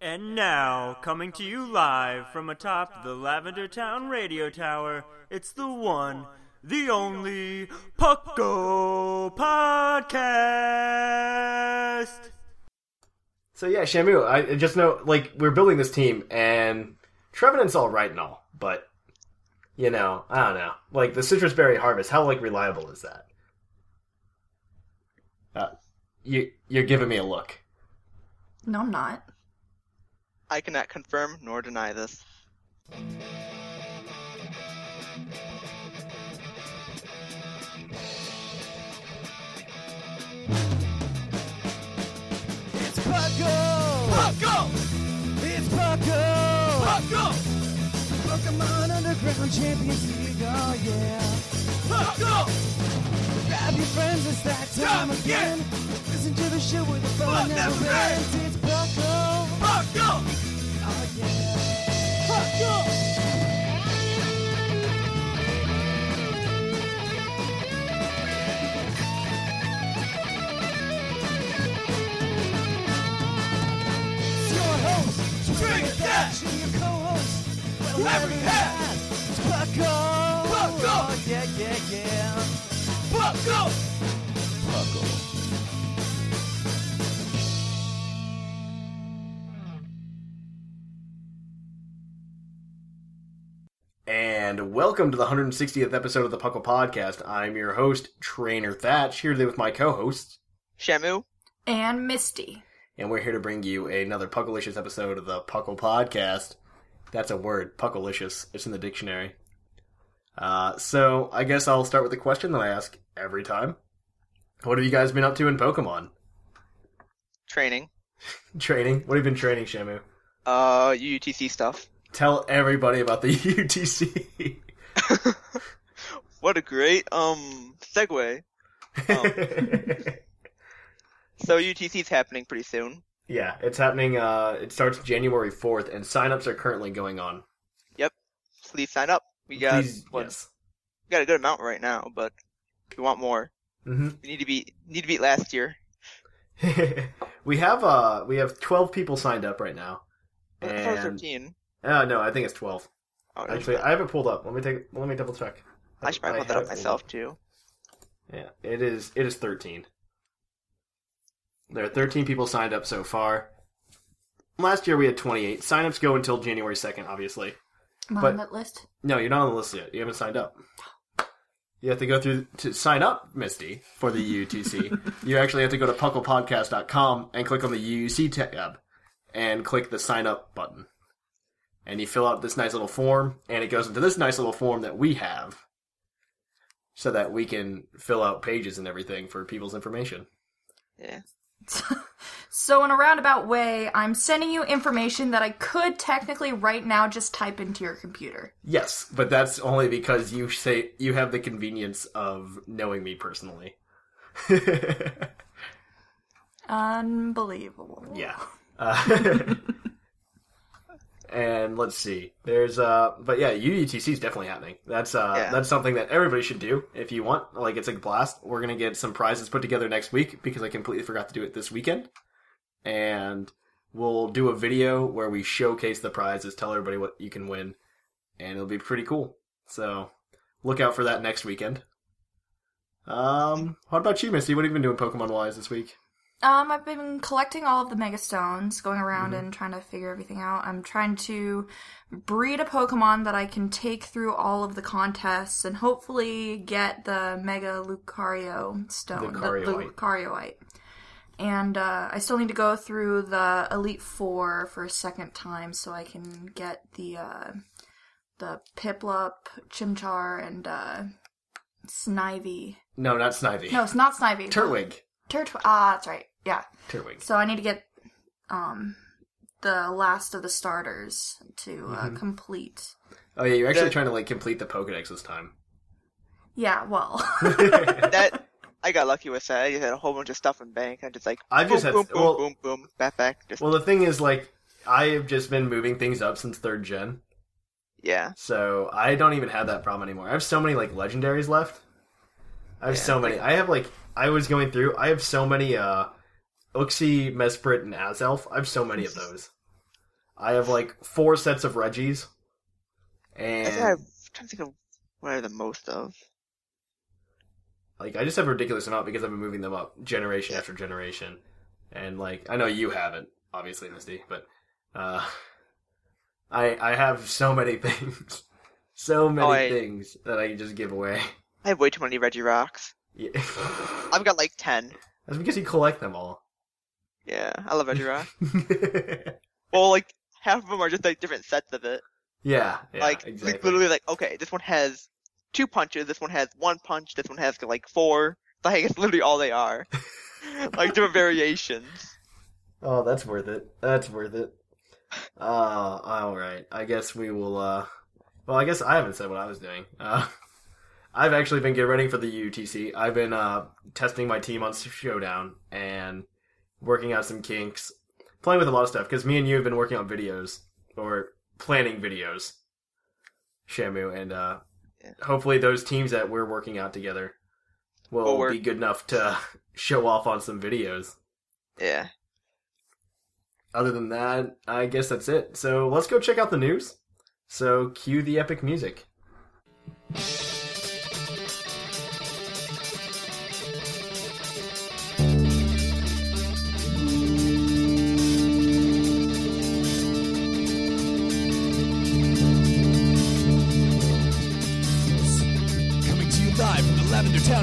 And now, coming to you live from atop the Lavender Town radio tower, it's the one, the only Pucko Podcast. So yeah, Shamu, I just know like we're building this team and Trevenant's all right and all, but you know, I don't know. Like the Sitrus berry harvest, how like reliable is that? Uh, you you're giving me a look. No, I'm not. I cannot confirm nor deny this. It's Puckle! Puckle! It's Puckle! Puckle! Pokemon Underground Champions League, oh yeah! Puckle! Grab your friends, it's that time again! Listen to the show with the fun never ends! It's Puckle! Puckle! Oh yeah! Puckle! It's your host, Drink your co-host, well, Larry. It's Puckle! Puckle! Oh, yeah, yeah, yeah! Puckle! Puckle. And welcome to the 160th episode of the Puckle Podcast. I'm your host, Trainer Thatch, here today with my co-hosts, Shamu, And Misty. and we're here to bring you another Puckalicious episode of the Puckle Podcast. That's a word, Puckalicious. It's in the dictionary. Uh, so I guess I'll start with the question that I ask every time. What have you guys been up to in Pokemon? training, Training? What have you been training, Shamu? uh, UTC stuff. Tell everybody about the UTC. What a great um segue. Um, so is happening pretty soon. yeah, it's happening. Uh, it starts January 4th, and signups are currently going on. Yep, please sign up. We got Please, what, yes. we got a good amount right now, but we want more. hmm We need to be need to beat last year. we have uh we have 12 people signed up right now. I thought it was And thirteen. uh, no, I think it's 12. Oh, Actually. I have it pulled up. Let me take let me double check. I should probably I put that up myself too. Yeah, it is it is 13. There are 13 people signed up so far. Last year we had 28. Signups go until January 2nd, obviously. Am I But- on that list? No, you're not on the list yet. You haven't signed up. You have to go through to sign up, Misty, for the UTC. you actually have to go to pucklepodcast.com and click on the UC tab and click the sign up button. And you fill out this nice little form, and it goes into this nice little form that we have so that we can fill out pages and everything for people's information. Yeah. So, in a roundabout way, I'm sending you information that I could technically right now just type into your computer. Yes, but that's only because you say you have the convenience of knowing me personally. Unbelievable. Yeah. Uh, and let's see. There's uh but yeah, UUTC is definitely happening. That's uh Yeah. that's something that everybody should do if you want. Like it's a blast. We're to get some prizes put together next week because I completely forgot to do it this weekend. And we'll do a video where we showcase the prizes, tell everybody what you can win, and it'll be pretty cool. So, look out for that next weekend. Um, what about you, Misty? What have you been doing Pokemon wise this week? Um, I've been collecting all of the Mega Stones, going around Mm-hmm. and trying to figure everything out. I'm trying to breed a Pokemon that I can take through all of the contests and hopefully get the Mega Lucario stone, Lucarionite. the Lucarionite. And uh, I still need to go through the Elite Four for a second time so I can get the uh, the Piplup, Chimchar, and uh, Snivy. No, not Snivy. No, it's not Snivy. Turtwig. Turtwig. Ah, that's right. Yeah. Turtwig. So I need to get um the last of the starters to Mm-hmm. uh, complete. Oh yeah, you're actually That- trying to like complete the Pokedex this time. Yeah, well, that I got lucky with that. I just had a whole bunch of stuff in bank. I just like I've boom, just had- boom, boom, well- boom, boom, back, back. Just Well, the thing is, like, I have just been moving things up since third gen, yeah, so I don't even have that problem anymore. I have so many like legendaries left. I have Yeah, so many. I have like I was going through. I have so many. uh Uxie, Mesprit, and Azelf. I have so many of those. I have like four sets of Regis, I think and I'm trying to think of what I have the most of. like I just have a ridiculous amount because I've been moving them up generation after generation, and like I know you haven't, obviously, Misty, but uh, I I have so many things, so many Oh, I- things that I just give away. I have way too many Regirocks. Yeah. I've got like ten. That's because you collect them all. Yeah, I love Rock. well, like half of them are just like different sets of it. yeah, yeah, like exactly. literally, like okay, this one has two punches. This one has one punch. This one has like four. Like it's literally all they are. like different variations. Oh, that's worth it. That's worth it. Uh, all right. I guess we will. uh Well, I guess I haven't said what I was doing. Uh, I've actually been getting ready for the UTC. I've been uh testing my team on Showdown and working out some kinks, playing with a lot of stuff. Because me and you have been working on videos or planning videos, Shamu, and uh Yeah. hopefully those teams that we're working out together will Will be good enough to show off on some videos Yeah. other than that, I guess that's it. So let's go check out the news. So cue the epic music.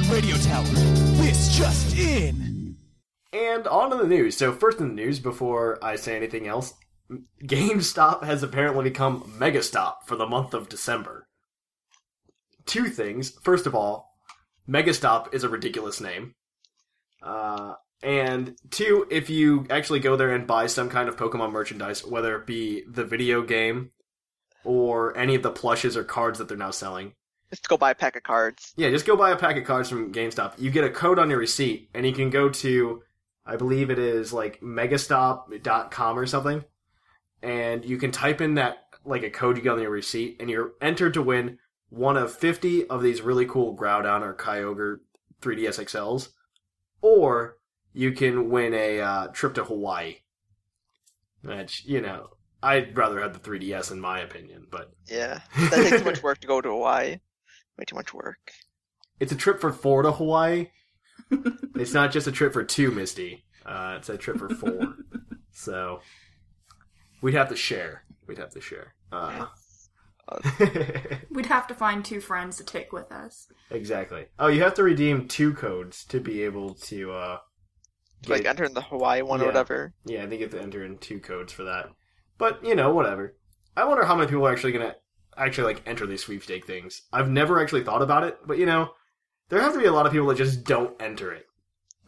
Radio Tower. This just in. And on to the news. So first in the news, before I say anything else, GameStop has apparently become Megastop for the month of December. Two things. First of all, Megastop is a ridiculous name. Uh, and two, if you actually go there and buy some kind of Pokemon merchandise, whether it be the video game or any of the plushes or cards that they're now selling, Just go buy a pack of cards. Yeah, just go buy a pack of cards from GameStop. You get a code on your receipt, and you can go to, I believe it is like megastop.com or something, and you can type in that, like a code you get on your receipt, and you're entered to win one of 50 of these really cool Groudon or Kyogre 3DS XLs, or you can win a uh, trip to Hawaii. Which, you know, I'd rather have the 3DS in my opinion, but Yeah. That takes too much work to go to Hawaii. Way too much work. It's a trip for four to Hawaii. it's not just a trip for two, Misty. Uh, it's a trip for four. so we'd have to share. We'd have to share. Uh, we'd have to find two friends to take with us. exactly. Oh, you have to redeem two codes to be able to. Uh, Like enter in the Hawaii one Yeah. or whatever. yeah, I think you have to enter in two codes for that. But you know, whatever. I wonder how many people are actually gonna actually like enter these sweepstake things. I've never actually thought about it, but you know, there have to be a lot of people that just don't enter it.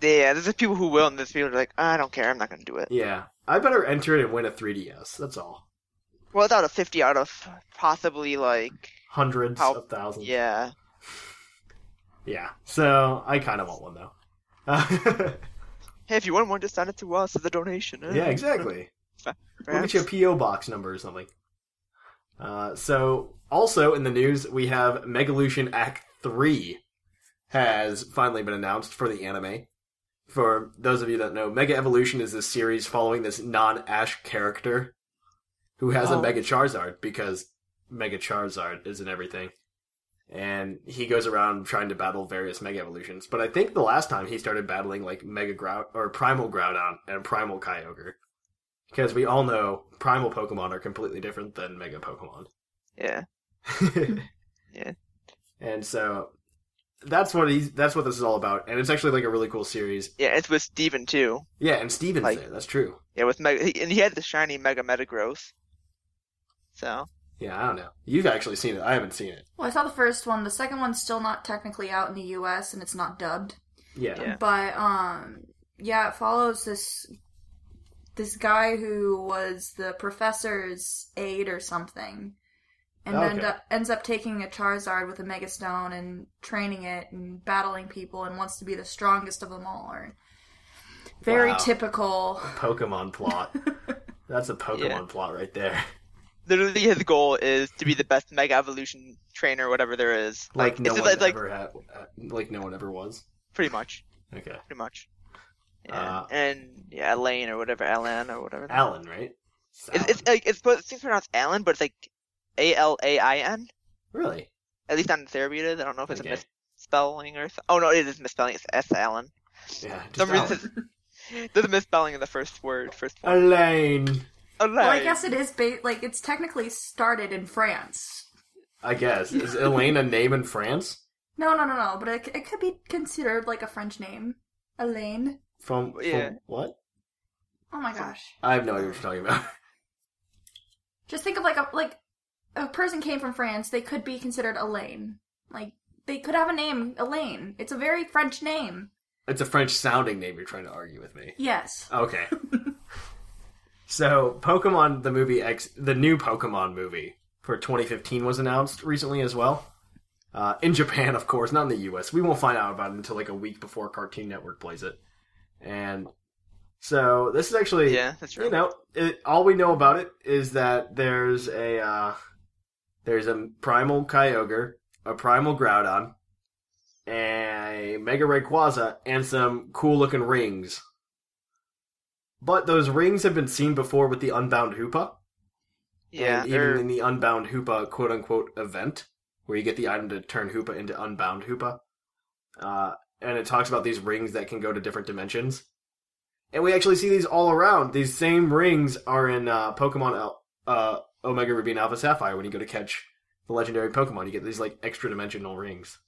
Yeah, there's just people who will, and there's people who are like, I don't care, I'm not gonna do it. Yeah, I better enter it and win a 3DS. That's all. Well, without a 50 out of possibly like, Hundreds How- of thousands. yeah. Yeah. So I kind of want one though. Uh, Hey, if you want one, just send it to us as a donation. eh? yeah, exactly. We'll get you a PO box number or something. Uh, so also in the news, we have Megalution Act Three has finally been announced for the anime. For those of you that know, Mega Evolution is this series following this non-Ash character who has a Oh. Mega Charizard because Mega Charizard is in everything. And he goes around trying to battle various Mega Evolutions. But I think the last time he started battling like Mega Groud or Primal Groudon and Primal Kyogre. Because we all know Primal Pokemon are completely different than Mega Pokemon. Yeah. Yeah. And so that's what he's that's what this is all about. And it's actually like a really cool series. Yeah, it's with Steven too. Yeah, and Steven's Like- there, that's true. Yeah, with Mega, he, and he had the shiny Mega Metagross. So, Yeah, I don't know. You've actually seen it. I haven't seen it. Well, I saw the first one. The second one's still not technically out in the U.S. and it's not dubbed. Yeah. Yeah. But um, yeah, it follows this this guy who was the professor's aide or something, and Okay. end up, ends up taking a Charizard with a Mega Stone and training it and battling people and wants to be the strongest of them all. Or very Wow. typical. Pokemon plot. That's a Pokemon Yeah. plot right there. Literally, his goal is to be the best Mega Evolution trainer, whatever there is. Like, no one like, ever had. uh, Like no one ever was. pretty much, Okay. pretty much. Yeah, Uh, and yeah, Elaine or whatever, Alan or whatever. Alan, right? It's, it's like it's supposed it seems pronounced Alan, but it's like A L A I N. really. At least on the therapy it is. I don't know if it's Okay. a misspelling or th- oh no, it is misspelling. It's S Alan. Yeah. Some just reason, there's a misspelling in the first word, first one. Elaine. Elaine. Well, I guess it is ba- like it's technically started in France. I guess is Elaine a name in France? No, no, no, no. But it, it could be considered like a French name. Elaine. From, from Yeah. what? Oh my gosh. I have no idea what you're talking about. Just think of like a like a person came from France. They could be considered Elaine. Like they could have a name Elaine. It's a very French name. It's a French sounding name. You're trying to argue with me. Yes. Okay. so, Pokemon the movie X, the new Pokemon movie for 2015 was announced recently as well. Uh, in Japan, of course, not in the U.S. We won't find out about it until like a week before Cartoon Network plays it. And so this is actually, Yeah, that's right. you know, it, all we know about it is that there's a uh, there's a primal Kyogre, a primal Groudon, a Mega Rayquaza, and some cool looking rings. But those rings have been seen before with the Unbound Hoopa, yeah, and they're- even in the Unbound Hoopa quote unquote event, where you get the item to turn Hoopa into Unbound Hoopa. Uh, and it talks about these rings that can go to different dimensions. And we actually see these all around. These same rings are in uh, Pokemon uh, Omega Ruby and Alpha Sapphire when you go to catch the legendary Pokemon. You get these like extra dimensional rings.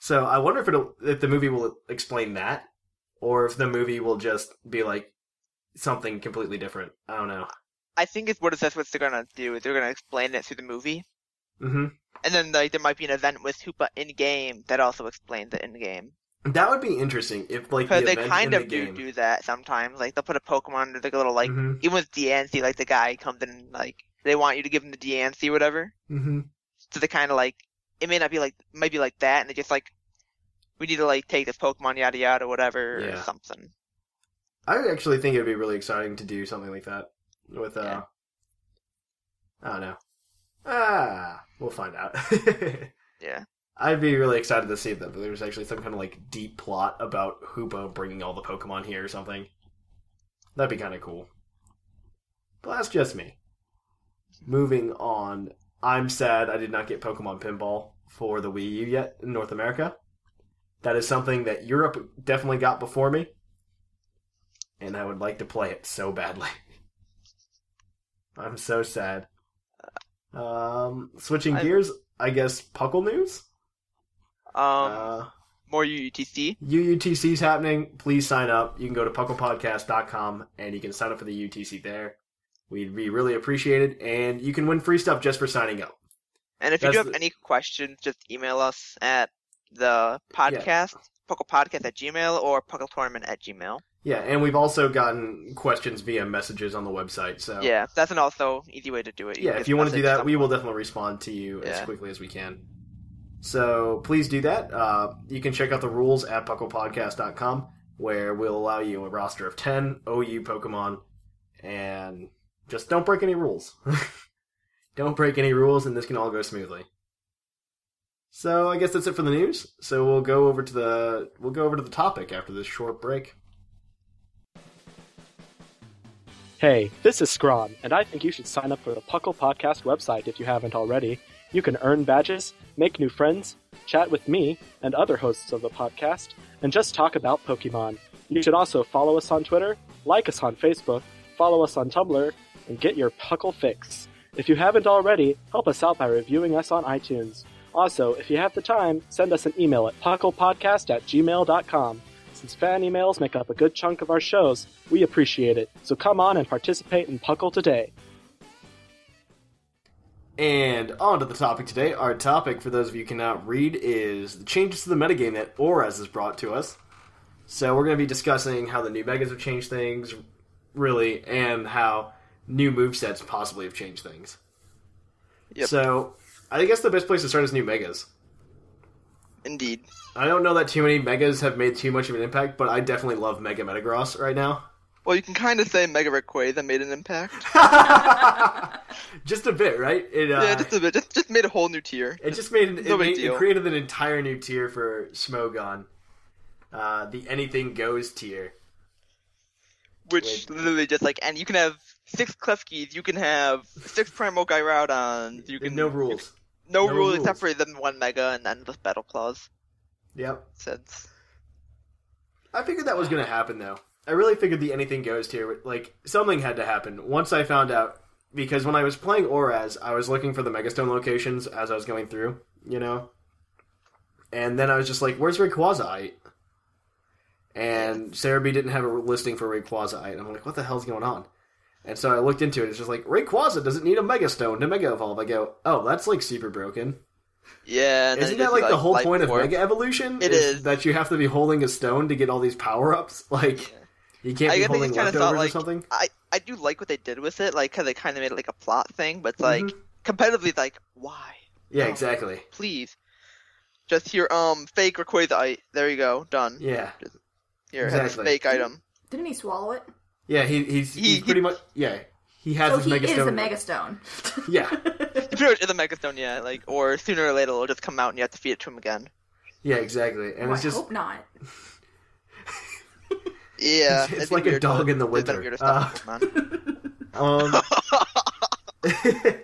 So I wonder if it'll if the movie will explain that, or if the movie will just be like something completely different. I don't know. I think it's what it says what they're gonna do. They're gonna explain it through the movie, hmm and then like there might be an event with Hoopa in game that also explains it in game. That would be interesting if like the they kind in of the do game. do that sometimes. Like they'll put a Pokemon under like a little like Mhm. even with Diancie, like the guy comes in like they want you to give him the Diancie or whatever. hmm So they kind of like it may not be like might be like that, and they just like we need to like take this Pokemon yada yada whatever or something. I actually think it would be really exciting to do something like that with uh Yeah. I don't know. Ah, we'll find out. Yeah. I'd be really excited to see that there's actually some kind of like deep plot about Hoopa bringing all the Pokemon here or something. That'd be kind of cool. But that's just me. Moving on, I'm sad I did not get Pokemon Pinball for the Wii U yet in North America. That is something that Europe definitely got before me, and I would like to play it so badly. I'm so sad. Um, switching I- gears, I guess Puckle news. Um, Uh, more UUTC. UUTC's happening. Please sign up. You can go to pucklepodcast.com and you can sign up for the UTC there. We'd be really appreciated, and you can win free stuff just for signing up. And if you do have the- any questions, just email us at the podcast, pucklepodcast at gmail or puckletournament at gmail. Yeah, and we've also gotten questions via messages on the website. So Yeah, that's an also easy way to do it. yeah, if you want to do that, we will definitely respond to you as quickly as we can. So please do that. Uh, you can check out the rules at pucklepodcast.com, where we'll allow you a roster of 10 OU Pokemon, and just don't break any rules. don't break any rules, and this can all go smoothly. So I guess that's it for the news. So we'll go over to the we'll go over to the topic after this short break. Hey, this is Scron, and I think you should sign up for the Puckle Podcast website if you haven't already. You can earn badges, make new friends, chat with me and other hosts of the podcast, and just talk about Pokemon. You should also follow us on Twitter, like us on Facebook, follow us on Tumblr, and get your Puckle fix. If you haven't already, help us out by reviewing us on iTunes. Also, if you have the time, send us an email at pucklepodcast at gmail.com. Since fan emails make up a good chunk of our shows, we appreciate it. So come on and participate in Puckle today. And on to the topic today. Our topic, for those of you who cannot read, is the changes to the metagame that ORAS has brought to us. So we're going to be discussing how the new megas have changed things, really, and how new movesets possibly have changed things. Yep. So I guess the best place to start is new megas. Indeed. I don't know that too many megas have made too much of an impact, but I definitely love Mega Metagross right now. Well, you can kind of say Mega Rayquaza made an impact. Just a bit, right? It, uh, yeah, just a bit. Just, just made a whole new tier. It just made, it, No big made it created an entire new tier for Smogon, uh, the Anything Goes tier. Which literally just like, and you can have six Klefkis, you can have six Primal Groudons, you can no rules. No, no rule rules. except for the one Mega and endless Battle Clause. Yep. Since I figured that was going to happen though. I really figured the Anything Goes tier, like something had to happen once I found out. Because when I was playing ORAS, I was looking for the Megastone locations as I was going through, you know. And then I was just like, "Where's Rayquaza?" And Serebii didn't have a listing for Rayquaza. I'm like, "What the hell's going on?" And so I looked into it. It's just like Rayquaza doesn't need a Mega Stone to Mega Evolve. I go, "Oh, that's like super broken." yeah, and Isn't that just, like the whole Life point of Mega Evolution? It is. that you have to be holding a stone to get all these power ups. Like you can't I be guess holding just kind leftovers of thought like or something. I I do like what they did with it, like because they kind of made it like a plot thing, but it's like Mhm. competitively, like why? Yeah, Oh. exactly. Please, just here, um, fake Rayquaza. There you go, done. Yeah, Here, have this exactly. fake item. Didn't he swallow it? Yeah. He, he's He- he's he- pretty much yeah. He has So his he Mega is Stone. a megastone. Yeah, He pretty much is a Megastone, yeah. Like, or sooner or later it'll just come out and you have to feed it to him again. yeah, exactly. And it's I just hope not. Yeah, It's- it's it'd like a weird dog to- in the there's been winter. weirder stuff in Pokemon. um.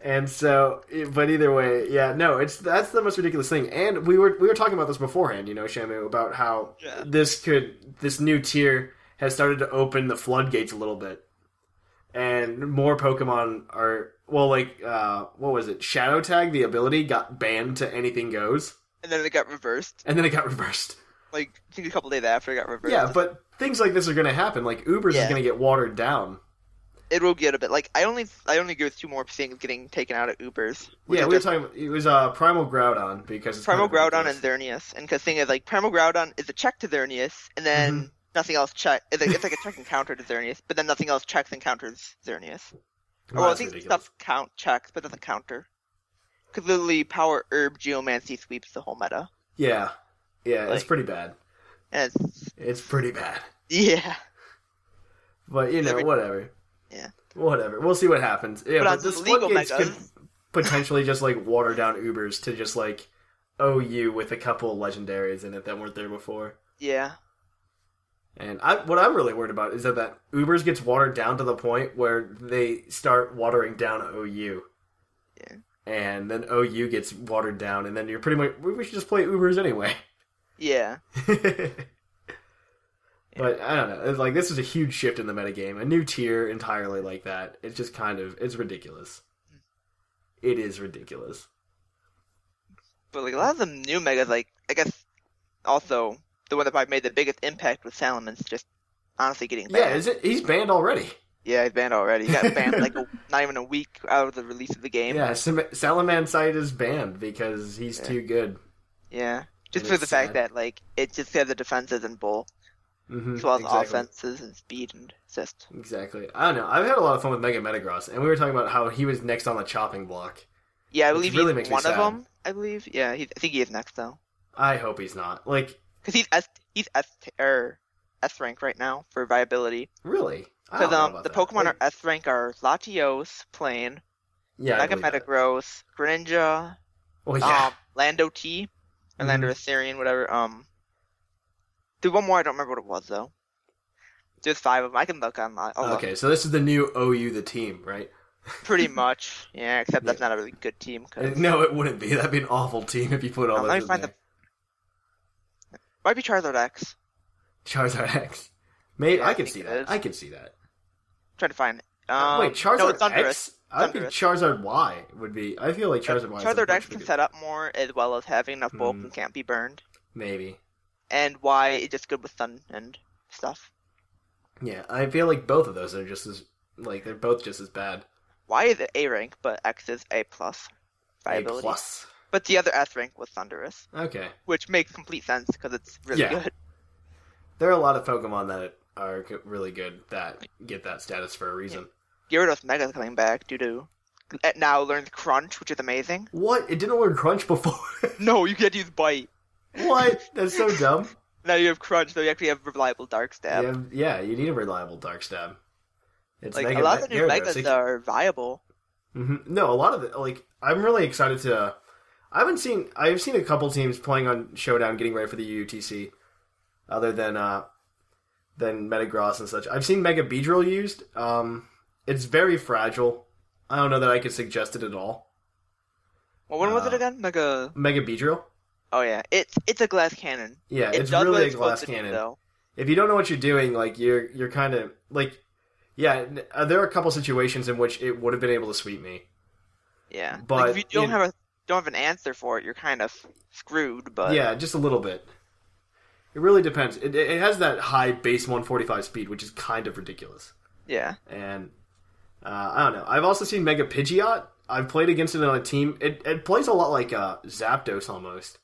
and so, but either way, yeah, no, it's that's the most ridiculous thing. And we were we were talking about this beforehand, you know, Shamu, about how Yeah. this could this new tier has started to open the floodgates a little bit, and more Pokemon are well, like uh, what was it? Shadow Tag, the ability got banned to anything goes, and then it got reversed. and then it got reversed. Like, I think a couple days after it got reversed. Yeah, but things like this are going to happen. Like Ubers is going to get watered down. it will get a bit like I only I only agree with two more things getting taken out of Ubers. Yeah, we were talking. It was uh, Primal Groudon because it's Primal Groudon and Xerneas, and because thing is like Primal Groudon is a check to Xerneas, and then Mm-hmm. Nothing else check. It's like, it's like a check and counter to Xerneas, but then nothing else checks and counters Xerneas. Oh, well, well, I think ridiculous. stuff count checks, but doesn't counter. Because literally, Power Herb Geomancy sweeps the whole meta, Yeah, yeah, it's pretty bad. it's It's pretty bad. yeah. But you know, Every- whatever. Yeah. Whatever. We'll see what happens. Yeah, But but, this floodgates could potentially just like water down Ubers to just like OU with a couple of legendaries in it that weren't there before. Yeah, And I, what I'm really worried about is that that Ubers gets watered down to the point where they start watering down OU. Yeah. And then OU gets watered down, and then you're pretty much we we should just play Ubers anyway. yeah. But I don't know. It's like this is a huge shift in the metagame. A new tier entirely like that. It's just kind of it's ridiculous. It is ridiculous. But like a lot of the new megas, like I guess also the one that probably made the biggest impact with Salamence's just honestly getting banned. Yeah, is it? He's banned already. Yeah, he's banned already. He got banned like a, not even a week out of the release of the game. Yeah, Salamencite is banned because he's Yeah. too good. Yeah. Just And for the fact that like it just has the defenses and bull, hmm as well as exactly. offenses and speed and assist. Exactly. I don't know. I've had a lot of fun with Mega Metagross, and we were talking about how he was next on the chopping block. Yeah, I believe really he's makes one of them. I believe. Yeah, he, I think he is next though, I hope he's not. Like, because he's S he's S or S rank right now for viability. really? Because um the that. Pokemon Like, are S rank are Latios, Plane, yeah, Mega believe that. Metagross, Greninja, Well, yeah. um, Lando T, or Mhm. Lando Therian, whatever. Um, there's one more I don't remember what it was though. There's five of them. I can look online. I'll look. okay, so this is the new OU the team, right? Pretty much, yeah. Except that's Yeah. not a really good team. 'cause- No, it wouldn't be. That'd be an awful team if you put all Um, let me find there. Might be Charizard X. Charizard X. Maybe Yeah, I I can see that. is. I can see that. try to find it. Um, Wait, Charizard no. X? I think Charizard Y would be. I feel like Charizard Y. Charizard X can bigger- set up more as well as having enough bulk Hmm. and can't be burned. Maybe. And Y is just good with Sun and stuff. Yeah, I feel like both of those are just as like they're both just as bad. Y is A rank, but X is A plus A plus. But the other S rank was Thundurus, Okay. which makes complete sense because it's really Yeah. good. There are a lot of Pokemon that are really good that get that status for a reason. Gyarados Mega coming back due to it now learns Crunch, which is amazing. What? It didn't learn Crunch before. No, you can't use Bite. what? That's so dumb. Now you have Crunch, so you actually have reliable Dark Stab. Yeah, yeah, you need a reliable Dark Stab. It's like Mega a lot of the new Megas are viable. Mhm. No, a lot of it. Like, I'm really excited to. I haven't seen. I've seen a couple teams playing on Showdown, getting ready for the UTC. Other than uh, than Metagross and such, I've seen Mega Beedrill used. Um, it's very fragile. I don't know that I could suggest it at all. Well, when was it Uh, again? Mega. Mega Beedrill. Oh yeah, it's it's a glass cannon. Yeah, It it's really a it's supposed glass do, cannon. though. if you don't know what you're doing, like you're you're kind of like, yeah, uh, there are a couple situations in which it would have been able to sweep me. Yeah, But like if you don't in- have a don't have an answer for it, you're kind of screwed. But yeah, just a little bit. It really depends. It, it has that high base 145 speed, which is kind of ridiculous. yeah, And uh, I don't know. I've also seen Mega Pidgeot. I've played against it on a team. It, it plays a lot like uh, Zapdos almost.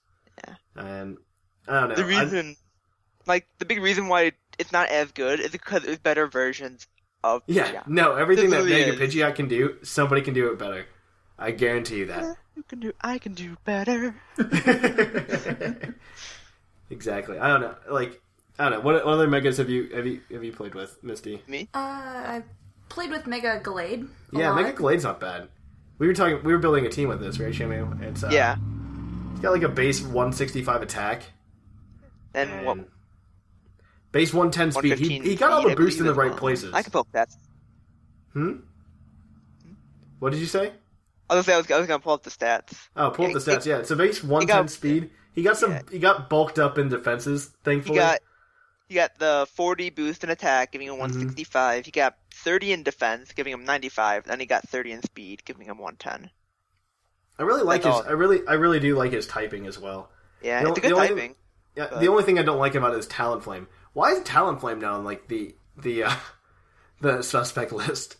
Yeah. And I don't know. the I- reason, like the big reason why it's not as good is because there's better versions of yeah, no, everything that Mega is. Pidgeot can do, somebody can do it better. I guarantee you that. You can do. I can do better. exactly. I don't know. Like I don't know. What, what other megas have you have you have you played with, Misty? Me? Uh, I played with Mega Gallade. a Yeah, lot. Mega Gallade's not bad. We were talking. We were building a team with this, right, Shamu? It's uh, yeah. It's got like a base 165 attack And and what? base 110 speed. He, he got all the I boosts in the right well. places. I can pull up that. Hmm. What did you say? I was gonna say I was, I was gonna pull up the stats. Oh, pull up the Yeah, stats. Yeah, it's a base 110 got- speed. He got some. yeah. He got bulked up in defenses. He Thankfully. got he got the 40 boost in attack, giving him Mm-hmm. 165. He got 30 in defense, giving him 95. Then he got 30 in speed, giving him 110. I really like That's his. all. I really. I really do like his typing as well. Yeah, The it's good only- typing. Yeah, But- the only thing I don't like about it is Talonflame. Why is Talonflame now on like the the uh, the suspect list?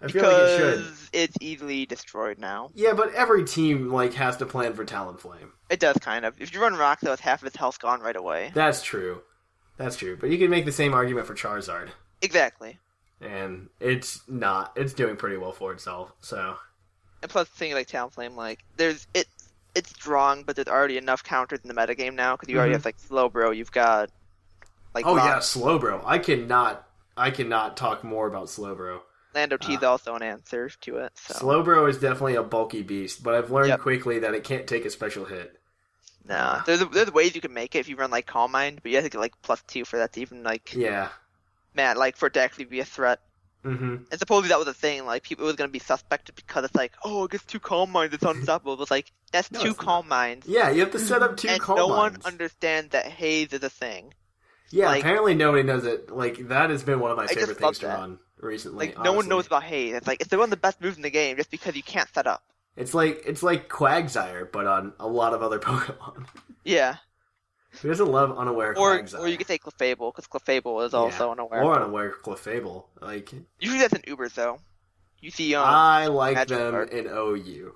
I feel like it should. Because it's easily destroyed now. Yeah, but every team like has to plan for Talonflame. It does kind of. If you run Rock, though, it's half of its health gone right away. That's true. That's true. But you can make the same argument for Charizard, Exactly. and it's not. It's doing pretty well for itself. So And plus, the thing like Talonflame, like there's it. It's strong, but there's already enough counters in the metagame now because you already Mhm. have like Slowbro. You've got like oh Rock- yeah, Slowbro. I cannot. I cannot talk more about Slowbro. Lando T's Ah. also an answer to it. So Slowbro is definitely a bulky beast, but I've learned Yep. quickly that it can't take a special hit. Nah, there's there's ways you can make it if you run like Calm Mind, but you have to get like plus two for that to even like Yeah. man like for it to actually be a threat. Mm-hmm. And supposedly that was a thing, like people was gonna be suspected because it's like, oh, it gets two Calm Minds, it's unstoppable. It was like that's No, two. Calm Minds, Yeah, you have to set up two and calm no one understands that haze is a thing. Yeah, like- apparently nobody knows it. Like that has been one of my just favorite things to that. run recently. Like no one knows about haze. It's like it's one of the best moves in the game just because you can't set up. It's like it's like Quagsire, but on a lot of other Pokemon. Yeah, Who doesn't love unaware or Quagsire? or you could say Clefable because Clefable is also Yeah. unaware. Or unaware Clefable. Like Usually that's in Ubers though. You see um I like Magic them Guard. in OU.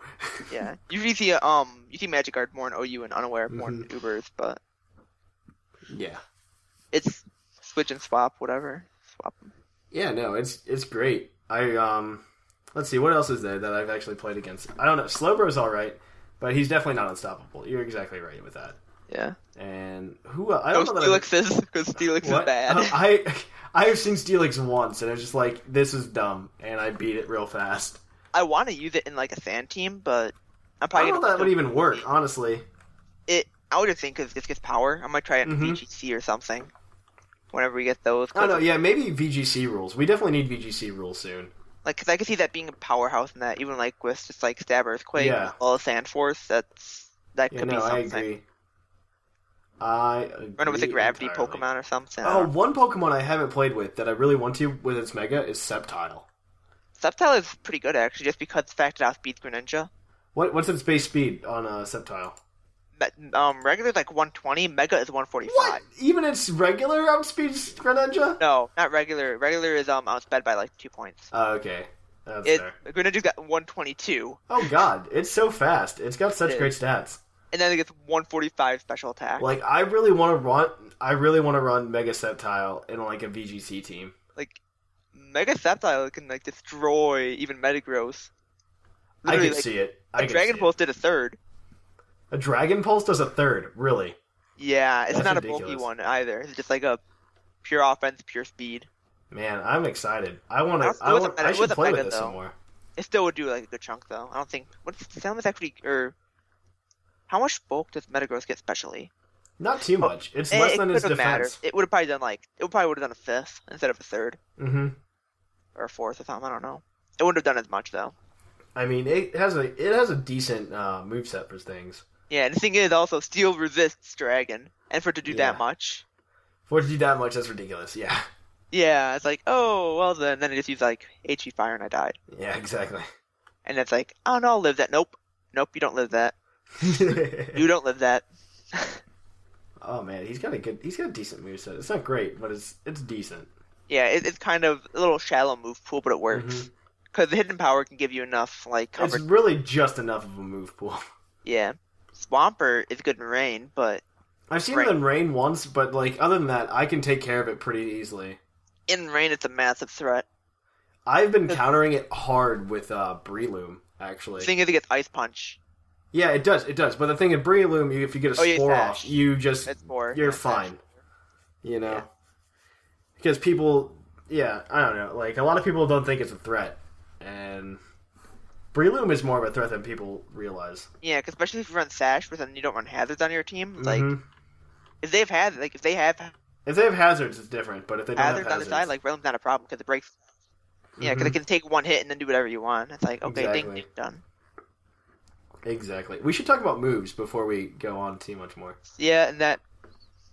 Yeah, usually you see um you see Magic Guard more in OU and unaware more in Mm-hmm. Ubers, but yeah. it's switch and swap, whatever. Swap 'em. Yeah, no, it's it's great. I um let's see, what else is there that I've actually played against? I don't know. Slowbro's alright, but he's definitely not unstoppable. You're exactly right with that. Yeah. And who I don't know that I've- Steelix is because Steelix is bad. Uh, I I have seen Steelix once, and I was just like, "This is dumb," and I beat it real fast. I want to use it in like a fan team, but I'm I probably don't know that would even work, honestly. it. I would just think because this gets power. I might try it in Mhm. VGC or something. Whenever we get those, I don't know. Yeah, maybe VGC rules. We definitely need VGC rules soon. like because I could see that being a powerhouse in that, even like with just like Stab Earthquake, Yeah. as Sand Force. That's that Yeah, could no, be I something. agree. I agree Run it with a gravity entirely. Pokemon or something. Oh, one Pokemon I haven't played with that I really want to with its Mega is Sceptile. Sceptile is pretty good actually, just because the fact it outspeeds Greninja. What what's its base speed on uh, Sceptile? Um, regular is like 120, Mega is 145. What? Even its regular outspeeds Greninja? No, not regular. Regular is um outsped by like two points. Oh, okay. That's It fair. Greninja's got 122, Oh god, it's so fast. It's got such It great is. stats. and then it gets 145 special attack. Like I really want to run. I really want to run Mega Sceptile in like a VGC team. Like Mega Sceptile can like destroy even Metagross. I can like, see it. I Dragon Pulse did a third. It. A Dragon Pulse does a third. Really? Yeah, it's That's not a bulky one either. It's just like a pure offense, pure speed. Man, I'm excited. I want to. I, want, I it should play with this some more. It still would do like a good chunk though. I don't think what's Samus actually or how much bulk does Metagross get specially? Not too much. It's Eh, less it than his could've mattered. defense. It would have probably done like it probably would have done a fifth instead of a third hmm or a fourth or something. I don't know. It wouldn't have done as much though. I mean, it has a it has a decent uh, moveset for things. Yeah, and the thing is also steel resists dragon, and for it to do Yeah. that much, For it to do that much, that's ridiculous. Yeah. yeah, it's like oh well then then it just used like HE fire and I died, Yeah, exactly. and it's like oh no I'll live that. Nope, nope, you don't live that. You don't live that. oh man, he's got a good. He's got a decent moveset. It's not great, but it's it's decent. Yeah, it, it's kind of a little shallow move pool, but it works. Mhm. Because the hidden power can give you enough, like, It's really just enough of a move pool. Yeah. Swampert is good in rain, but I've seen Right. it in rain once, but like other than that, I can take care of it pretty easily. in rain it's a massive threat. I've been countering it hard with uh, Breloom, actually. The thing is, it gets Ice Punch. Yeah, it does, it does. But the thing in Breloom, you, if you get a Oh, spore Sash. off, you just you're yeah, fine. You know, Yeah. because people, yeah, I don't know. Like a lot of people don't think it's a threat, and Breloom is more of a threat than people realize. Yeah, 'cause especially if you run Sash, but then you don't run Hazards on your team. Like, Mhm. if they've had, like, if they have if they have hazards, it's different. But if they don't Hazards have Hazards on the side, like, Realm's not a problem because it breaks. Yeah, because Mhm. it can take one hit and then do whatever you want. It's like, okay, ding, ding, done. exactly. We should talk about moves before we go on too much more. Yeah, and that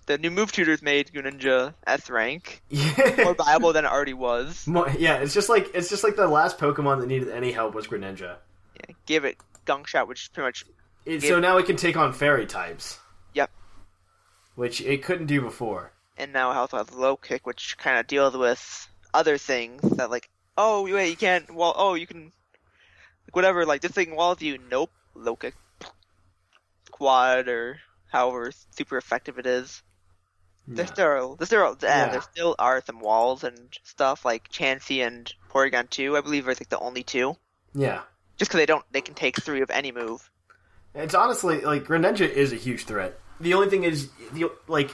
the new move tutors made Greninja S rank Yeah. more viable than it already was. More- yeah, it's just like it's just like the last Pokemon that needed any help was Greninja. Yeah, give it Gunk Shot, which is pretty much It, So now it can take on fairy types. Yep. Which it couldn't do before. and now it also has low kick, which kind of deals with other things that like, oh wait, you can't. Well, oh you can, like, whatever. Like this thing walls you. Nope, low kick, quad or however super effective it is. There Yeah. still, there still, yeah, Yeah. there still are some walls and stuff like Chansey and Porygon 2, I believe, are like the only two. Yeah. Just because they don't, they can take three of any move. It's honestly like Greninja is a huge threat. The only thing is, the, like,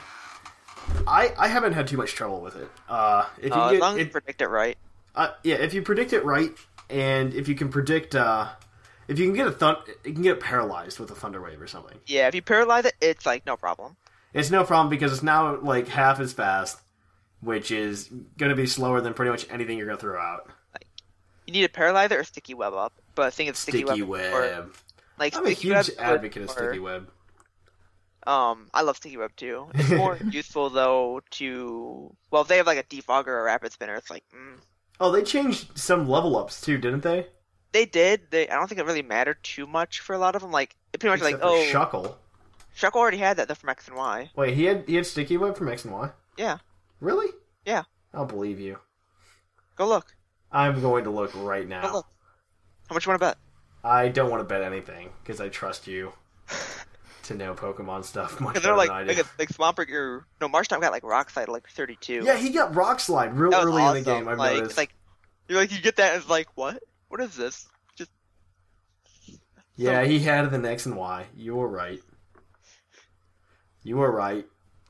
I I haven't had too much trouble with it. Uh, if you Uh, as get long as you predict it right. uh, yeah, if you predict it right, and if you can predict, uh, if you can get a thun, you can get paralyzed with a thunder wave or something. Yeah, if you paralyze it, it's like no problem. It's no problem because it's now like half as fast, which is going to be slower than pretty much anything you're going to throw out. Like, You need a paralyzer or sticky web up. But I think it's sticky, Sticky web. web. Or, like I'm a huge advocate of sticky web. Um, I love sticky web too. It's more useful though to well, if they have like a defogger or a rapid spinner, it's like mm. Oh, they changed some level ups too, didn't they? they did. They I don't think it really mattered too much for a lot of them. Like it pretty much Except like oh, Shuckle. Shuckle already had that though from X and Y. Wait, he had he had sticky web from X and Y. Yeah, Really? Yeah. I'll believe you. go look. I'm going to look right Go now. look. How much you want to bet? I don't want to bet anything because I trust you to know Pokemon stuff much better like than I do. like, a, like Swampert or no Marshtomp got like Rock Slide like 32. yeah, he got Rock Slide real early awesome. in the game. I've like noticed. like you're like you get that and it's like what? What is this? Just Yeah, he had the X and Y. You were right. You were right.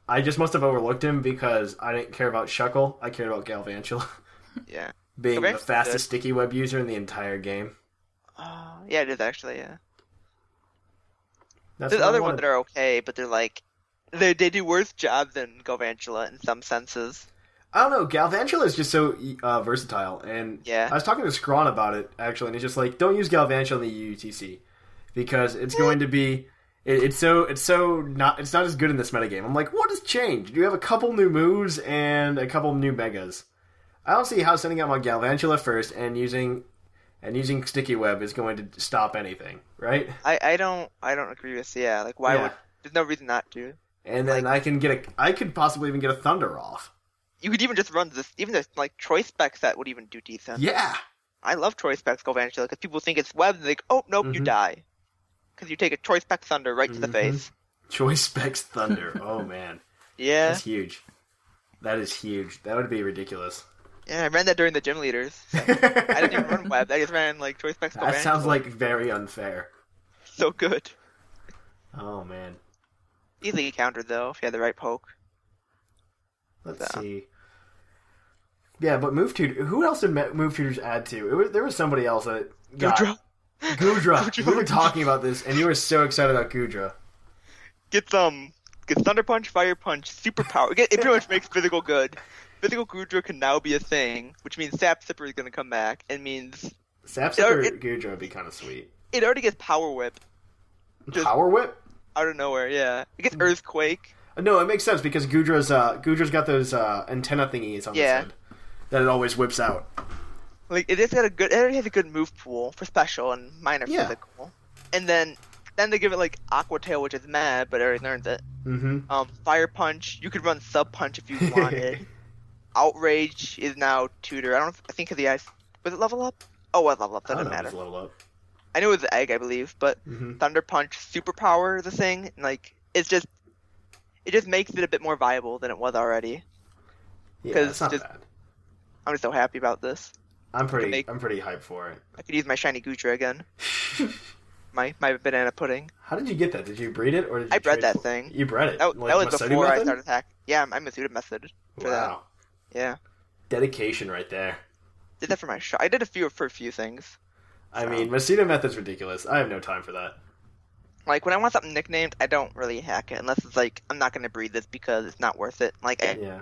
I just must have overlooked him because I didn't care about Shuckle. I cared about Galvantula yeah. being the fastest sticky web user in the entire game. Uh, yeah, it is actually. Yeah. That's There's other ones that are okay, but they're like they they do worse job than Galvantula in some senses. I don't know. Galvantula is just so uh, versatile, and Yeah. I was talking to Scrawn about it actually, and he's just like, "Don't use Galvantula in the UTC because it's going to be." It, it's so it's so not it's not as good in this metagame. I'm like, what has changed? You have a couple new moves and a couple new megas. I don't see how sending out my Galvantula first and using and using Sticky Web is going to stop anything, right? I I don't I don't agree with yeah. Like why Yeah. would there's no reason not to. And then I can get a I could possibly even get a Thunder off. You could even just run this even the like choice spec set would even do decent. Yeah, I love Choice Specs Vanish because people think it's web, and they go, oh nope, you Mhm. die because you take a Choice Spec Thunder right to the Mhm. face. Choice Specs Thunder. Oh man, Yeah, that's huge. That is huge. That would be ridiculous. yeah, I ran that during the gym leaders. So I didn't even run web. I just ran like Choice Specs That sounds like very unfair. so good. Oh man. Easily countered though if you had the right poke. Let's So. see. Yeah, but move tutor. Who else did move tutors add to? It was, there was somebody else that got Goodra. Goodra. Goodra. we were talking about this, and you were so excited about Goodra. Get some. Get Thunder Punch, Fire Punch, Superpower. Get, it pretty much makes physical good. Physical Goodra can now be a thing, which means Sap Sipper is going to come back, and means Sap Sipper it- Goodra would be kind of sweet. it already gets Power Whip Just- Power Whip? out of nowhere. Yeah, it Hmm. gets Earthquake. Uh, No, it makes sense because Goodra's uh, Goodra's got those uh, antenna thingies on Yeah. its head that it always whips out. Like it just got a good. It already has a good move pool for special and minor Yeah. physical. And then then they give it like Aqua Tail, which is mad, but it already learned it. Mm-hmm. Um, Fire Punch. You could run Sub Punch if you wanted. Outrage is now tutor. I don't. I think of the ice. Was it level up? Oh, it was level up. I Doesn't know if matter. level up. I knew it was egg, I believe, but Mm-hmm. Thunder Punch Superpower is a thing. And, like it's just, it just makes it a bit more viable than it was already. Yeah, it's not just- bad. I'm just so happy about this. I'm pretty. make- I'm pretty hyped for it. I could use my shiny Goodra again. my my banana pudding. How did you get that? Did you breed it or did you I bred that for- thing. You bred it. That, Like that was Masuda before I method? started hack. Yeah, I'm, I'm a Suda method for that. Wow, Yeah, dedication right there. did that for my shot. I did a few for a few things. I So- mean, Masuda method's ridiculous. I have no time for that. Like when I want something nicknamed, I don't really hack it unless it's like I'm not gonna breed this because it's not worth it. Like I, Yeah.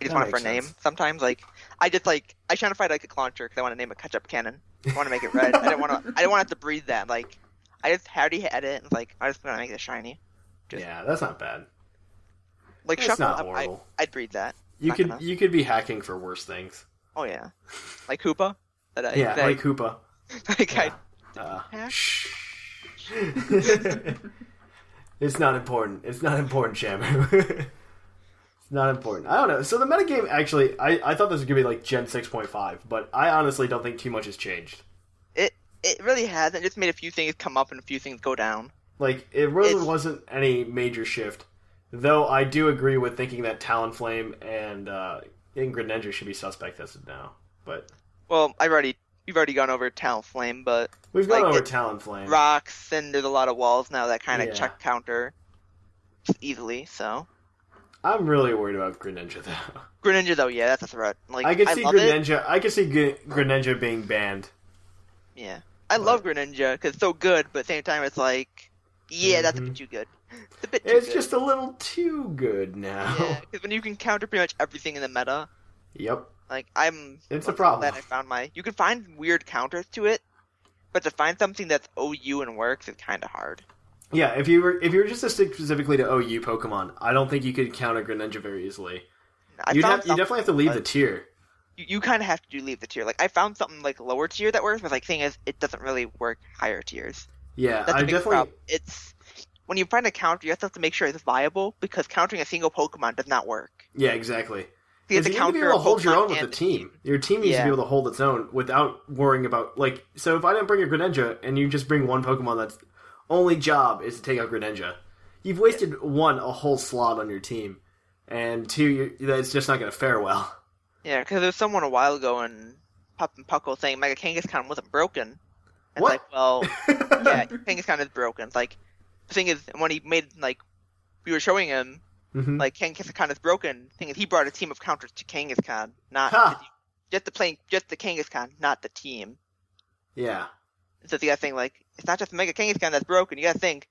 I just That want it for a name. Sometimes like I just like I trying to fight like a launcher because I want to name it ketchup cannon. I want to make it red. I didn't want to. I didn't want to have to breed that. Like I just already had it and like I just want to make it shiny. Just- Yeah, that's not bad. Like It's shuffle not up, I, horrible. I'd breed that. You Not could gonna- you could be hacking for worse things. Oh yeah, like Hoopa. That I, Yeah, that like Koopa. I, like I, Uh, shh. it's not important. It's not important, Shamu. it's not important. I don't know. So the metagame actually, I, I thought this was gonna be like Gen six point five, but I honestly don't think too much has changed. it it really hasn't. It just made a few things come up and a few things go down. Like it really It's- wasn't any major shift. Though I do agree with thinking that Talonflame and uh, Greninja should be suspect tested now. But Well, I've already you've already gone over Talonflame, but we've gone Like, over Talonflame. rocks and there's a lot of walls now that kind of Yeah. check counter easily. So I'm really worried about Greninja though. Greninja though, yeah, that's a threat. Like I could see love it. Greninja. I could see Gre- Greninja being banned. Yeah, I love Greninja because it's so good, but at the same time, it's like, yeah, that's a bit mm-hmm. too good. It's a bit too It's good. just a little too good now. yeah, because when you can counter pretty much everything in the meta, Yep. like I'm. It's a problem. Glad I found my. You can find weird counters to it, but to find something that's OU and works is kind of hard. Yeah, if you were if you were just to stick specifically to OU Pokemon, I don't think you could counter Greninja very easily. You'd have, you definitely have to leave the tier. you, you kind of have to do leave the tier. Like I found something like lower tier that works, but like thing is, it doesn't really work higher tiers. Yeah, That's I a big definitely. problem. It's when you find a counter, you have to, have to make sure it's viable because countering a single Pokemon does not work. Yeah, exactly. You have you need to be able to hold your own with the and team. Your team needs to be able to hold its own without worrying about like. So if I didn't bring a Greninja and you just bring one Pokemon that's only job is to take out Greninja, you've wasted one a whole slot on your team, and two, that's just not going to fare well. Yeah, because there was someone a while ago in Pup and Puckle saying Mega Kangaskhan wasn't broken. And What? Like, well, yeah, Kangaskhan is broken. Like the thing is, when he made like we were showing him Mhm. like Kangaskhan is broken. The thing is, he brought a team of counters to Kangaskhan, not Ha! the- just the playing, just the Kangaskhan, not the team. yeah. So you gotta think like it's not just Mega Kangaskhan that's broken. You gotta think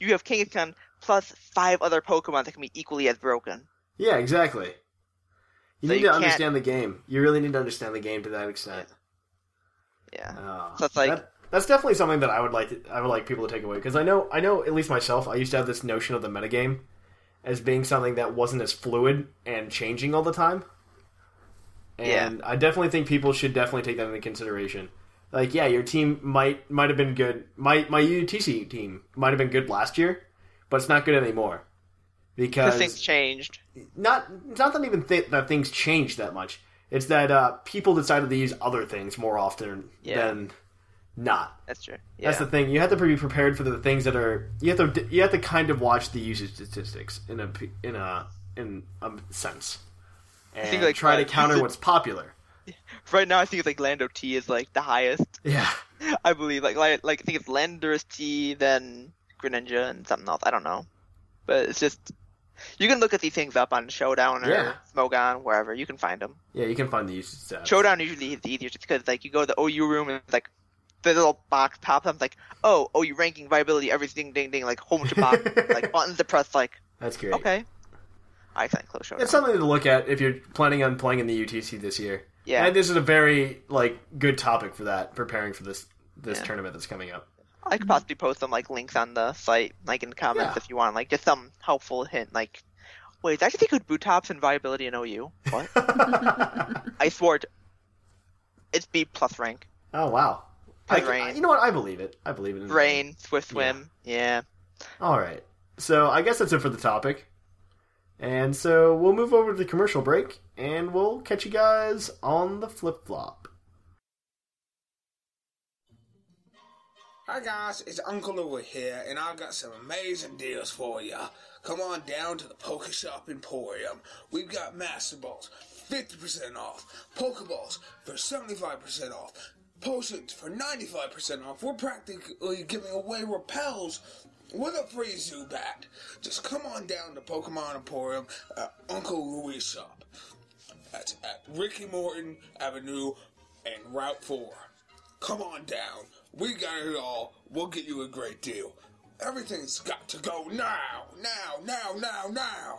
you have Kangaskhan plus five other Pokemon that can be equally as broken. Yeah, exactly. You So need you to can't- understand the game. You really need to understand the game to that extent. Yeah. Oh, So it's like- that- that's definitely something that I would like. To, I would like people to take away because I know, I know, at least myself, I used to have this notion of the metagame as being something that wasn't as fluid and changing all the time. And I definitely think people should definitely take that into consideration. Like, yeah, your team might might have been good. My my UTC team might have been good last year, but it's not good anymore because things changed. not it's not that even th- that things changed that much. It's that uh, people decided to use other things more often Yeah. than not. That's true. Yeah. That's the thing. You have to be prepared for the things that are. You have to. You have to kind of watch the usage statistics in a in a in a sense, and think, like, try uh, to counter use what's popular. Right now, I think it's like Lando T is like the highest. Yeah. I believe like like, like I think it's Landorus T, then Greninja, and something else. I don't know, but it's just you can look at these things up on Showdown or Yeah. Smogon, wherever you can find them. Yeah, you can find the usage stats. Showdown usually is easier just because like you go to the OU room and like the little box pops up it's like oh oh you ranking viability everything ding ding ding like whole bunch of box like buttons to press like That's great. okay. I can close Showdown. It's something to look at if you're planning on playing in the UTC this year. Yeah. And this is a very like good topic for that, preparing for this this Yeah. tournament that's coming up. I could possibly post some like links on the site, like in the comments Yeah. if you want, like just some helpful hint. Like, wait, I actually Kabutops and viability in OU. What? I swore it. It's B plus rank. Oh wow. I, Rain. You know what? I believe it. I believe it. In Rain, Swift Swim. Yeah. All right. So I guess that's it for the topic. And so we'll move over to the commercial break, and we'll catch you guys on the flip flop. Hi guys, it's Uncle Louie here, and I've got some amazing deals for you. Come on down to the Poke Shop Emporium. We've got Master Balls, 50% off, Pokeballs for 75% off, Potions for 95% off. We're practically giving away repels with a free Zubat. Just come on down to Pokemon Emporium at Uncle Louie Shop. That's at Ricky Morton Avenue and Route 4. Come on down. We got it all. We'll get you a great deal. Everything's got to go now, now, now, now, now.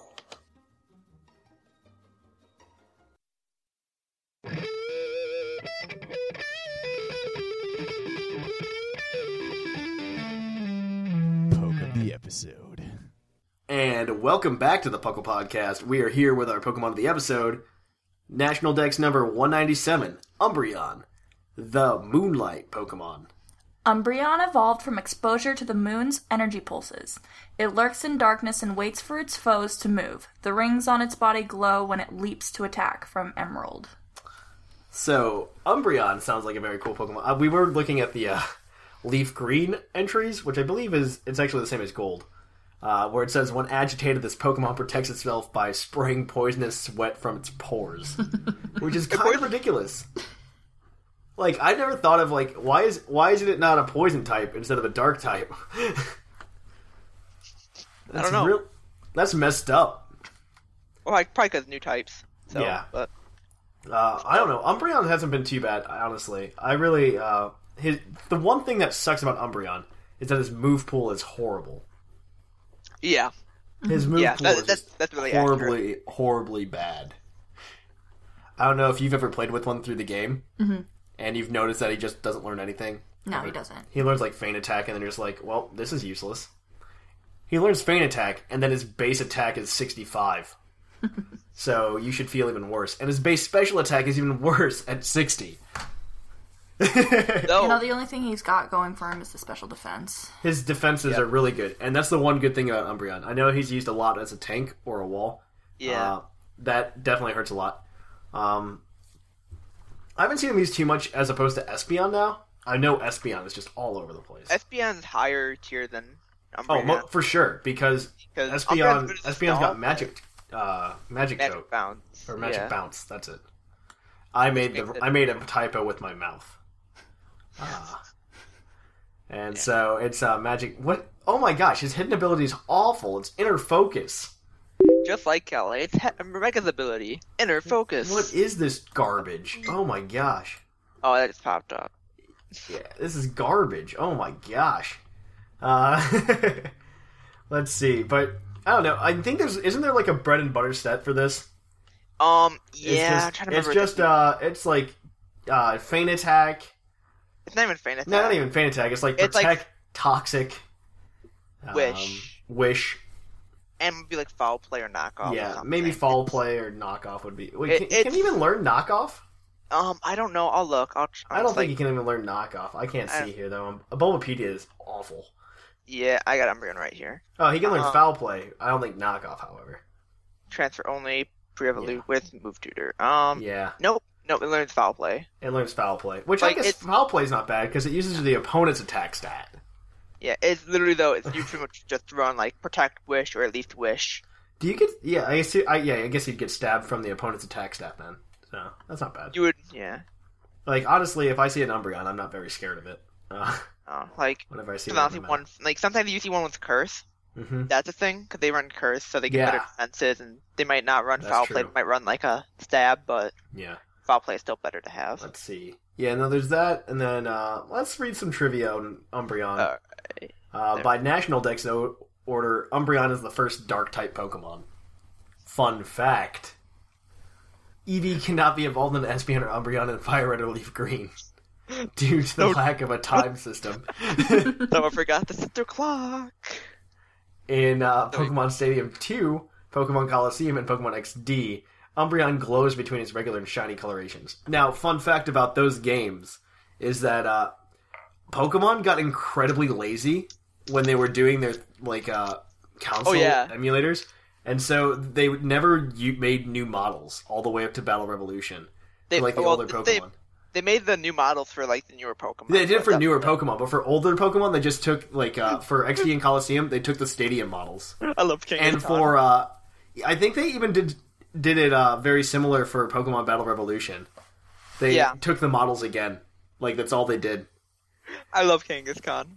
Episode. And welcome back to the Puckle Podcast. We are here with our Pokemon of the episode, National Dex number 197, Umbreon, the Moonlight Pokemon. Umbreon evolved from exposure to the moon's energy pulses. It lurks in darkness and waits for its foes to move. The rings on its body glow when it leaps to attack from Emerald. So, Umbreon sounds like a very cool Pokemon. Uh, we were looking at the uh, Leaf Green entries, which I believe is it's actually the same as Gold, uh, where it says when agitated, this Pokemon protects itself by spraying poisonous sweat from its pores, which is kind of ridiculous. Like I never thought of like why is why isn't it not a poison type instead of a dark type? That's don't know. real- that's messed up. Or like probably because new types. So, Yeah. But Uh, I don't know. Umbreon hasn't been too bad, honestly. I really uh, his the one thing that sucks about Umbreon is that his move pool is horrible. yeah. His mhm. move Yeah, pool that- is that's- that's really horribly, horribly bad. I don't know if you've ever played with one through the game, mm-hmm. and you've noticed that he just doesn't learn anything. No, he doesn't. He learns like feint attack, and then you're just like, well, this is useless. He learns feint attack, and then his base attack is 65. so you should feel even worse. And his base special attack is even worse at 60. No. You know, the only thing he's got going for him is the special defense. His defenses are really good, and that's the one good thing about Umbreon. I know he's used a lot as a tank or a wall. yeah. Uh, that definitely hurts a lot. Um, I haven't seen him used too much as opposed to Espeon now. I know Espeon is just all over the place. Espeon's higher tier than oh, mo- for sure, because Espeon Umbreon's good as a Espeon's got stall. magic uh, magic, Magic coat bounce. or magic yeah. bounce. That's it. I made the it- I made a typo with my mouth. Ah. And so it's uh, magic. What? Oh my gosh, his hidden ability is awful. It's inner focus. Just like Kelly, it's he- Mega's ability, inner focus. What is this garbage? Oh my gosh. Oh, that just popped up. Yeah, this is garbage. Oh my gosh. Uh, let's see, but I don't know. I think there's isn't there like a bread and butter set for this? Um, It's yeah, just, I'm trying to it's just uh, it's like uh, feint attack. It's not even faint attack. No, not even feint attack. It's like It's like- protect, toxic, um, Wish. wish. and be like foul play or knockoff. yeah, something. maybe foul play or knockoff would be. Wait, It- can, can you even learn knockoff? Um, I don't know. I'll look. I'll. I don't it's think like, you can even learn knockoff. I can't I- see here though. A Bulbapedia is awful. Yeah, I got Umbreon right here. Oh, he can learn Uh, foul play. I don't think knockoff, however. Transfer only. pre-evolute with move tutor. Um, Yeah, nope, nope. It learns foul play. it learns foul play, which I guess foul play is not bad because it uses the opponent's attack stat. Yeah, it's literally though. It's you pretty much just run like protect, wish, or at least wish. Do you get? Yeah, I guess. you- I, yeah, I guess you'd get stabbed from the opponent's attack stat then. So that's not bad. You would, yeah. Like honestly, if I see an Umbreon, I'm not very scared of it. Uh, Uh, like whenever I see one, like sometimes you see one with curse. hmm That's a thing because they run curse, so they get Yeah. better defenses, and they might not run That's foul play. They might run like a stab, but Yeah. Foul play is still better to have. Let's see. Yeah, no, there's that, and then uh, let's read some trivia on Umbreon. Alright. Uh, by National Dex order, Umbreon is the first Dark type Pokemon. Fun fact: Eevee cannot be evolved into Espeon or Umbreon in Fire Red or Leaf Green due to the No. lack of a time system. Someone forgot to set their clock. in uh, Pokemon Stadium 2, Pokemon Coliseum, and Pokemon XD, Umbreon glows between its regular and shiny colorations. Now, fun fact about those games is that uh, Pokemon got incredibly lazy when they were doing their like uh, console Oh, yeah. emulators, and so they never u- made new models all the way up to Battle Revolution. They, for, like the well, older Pokemon. they they made the new models for like the newer Pokemon. They did it for newer Pokemon, but for older Pokemon, they just took like uh, for XD and Coliseum, they took the Stadium models. I love King and for uh, I think they even did did it uh, very similar for Pokemon Battle Revolution. They Yeah. took the models again, like that's all they did. I love Kangaskhan.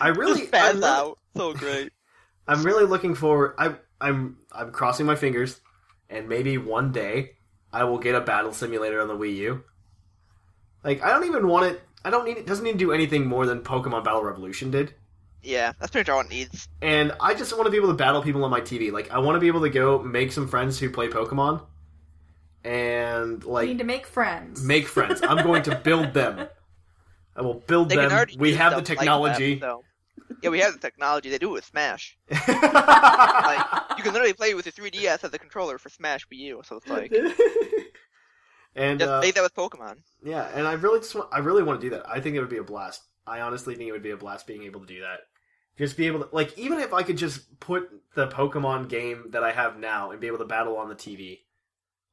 I really, Just really, out. So great. I'm really looking for. I, I'm, I'm crossing my fingers, and maybe one day I will get a battle simulator on the Wii U. Like I don't even want it. I don't need it. Doesn't need to do anything more than Pokemon Battle Revolution did. Yeah, that's pretty much all it needs. and I just want to be able to battle people on my TV. Like, I want to be able to go make some friends who play Pokemon, and You like need to make friends. make friends. I'm going to build them. I will build They them. already We do have the stuff like technology. so. Yeah, we have the technology. They do it with Smash. Like you can literally play with your 3DS as a controller for Smash Wii U. So it's like and just uh, play that with Pokemon. yeah, and I really just want, I really want to do that. I think it would be a blast. I honestly think it would be a blast being able to do that. Just be able to like even if I could just put the Pokemon game that I have now and be able to battle on the TV.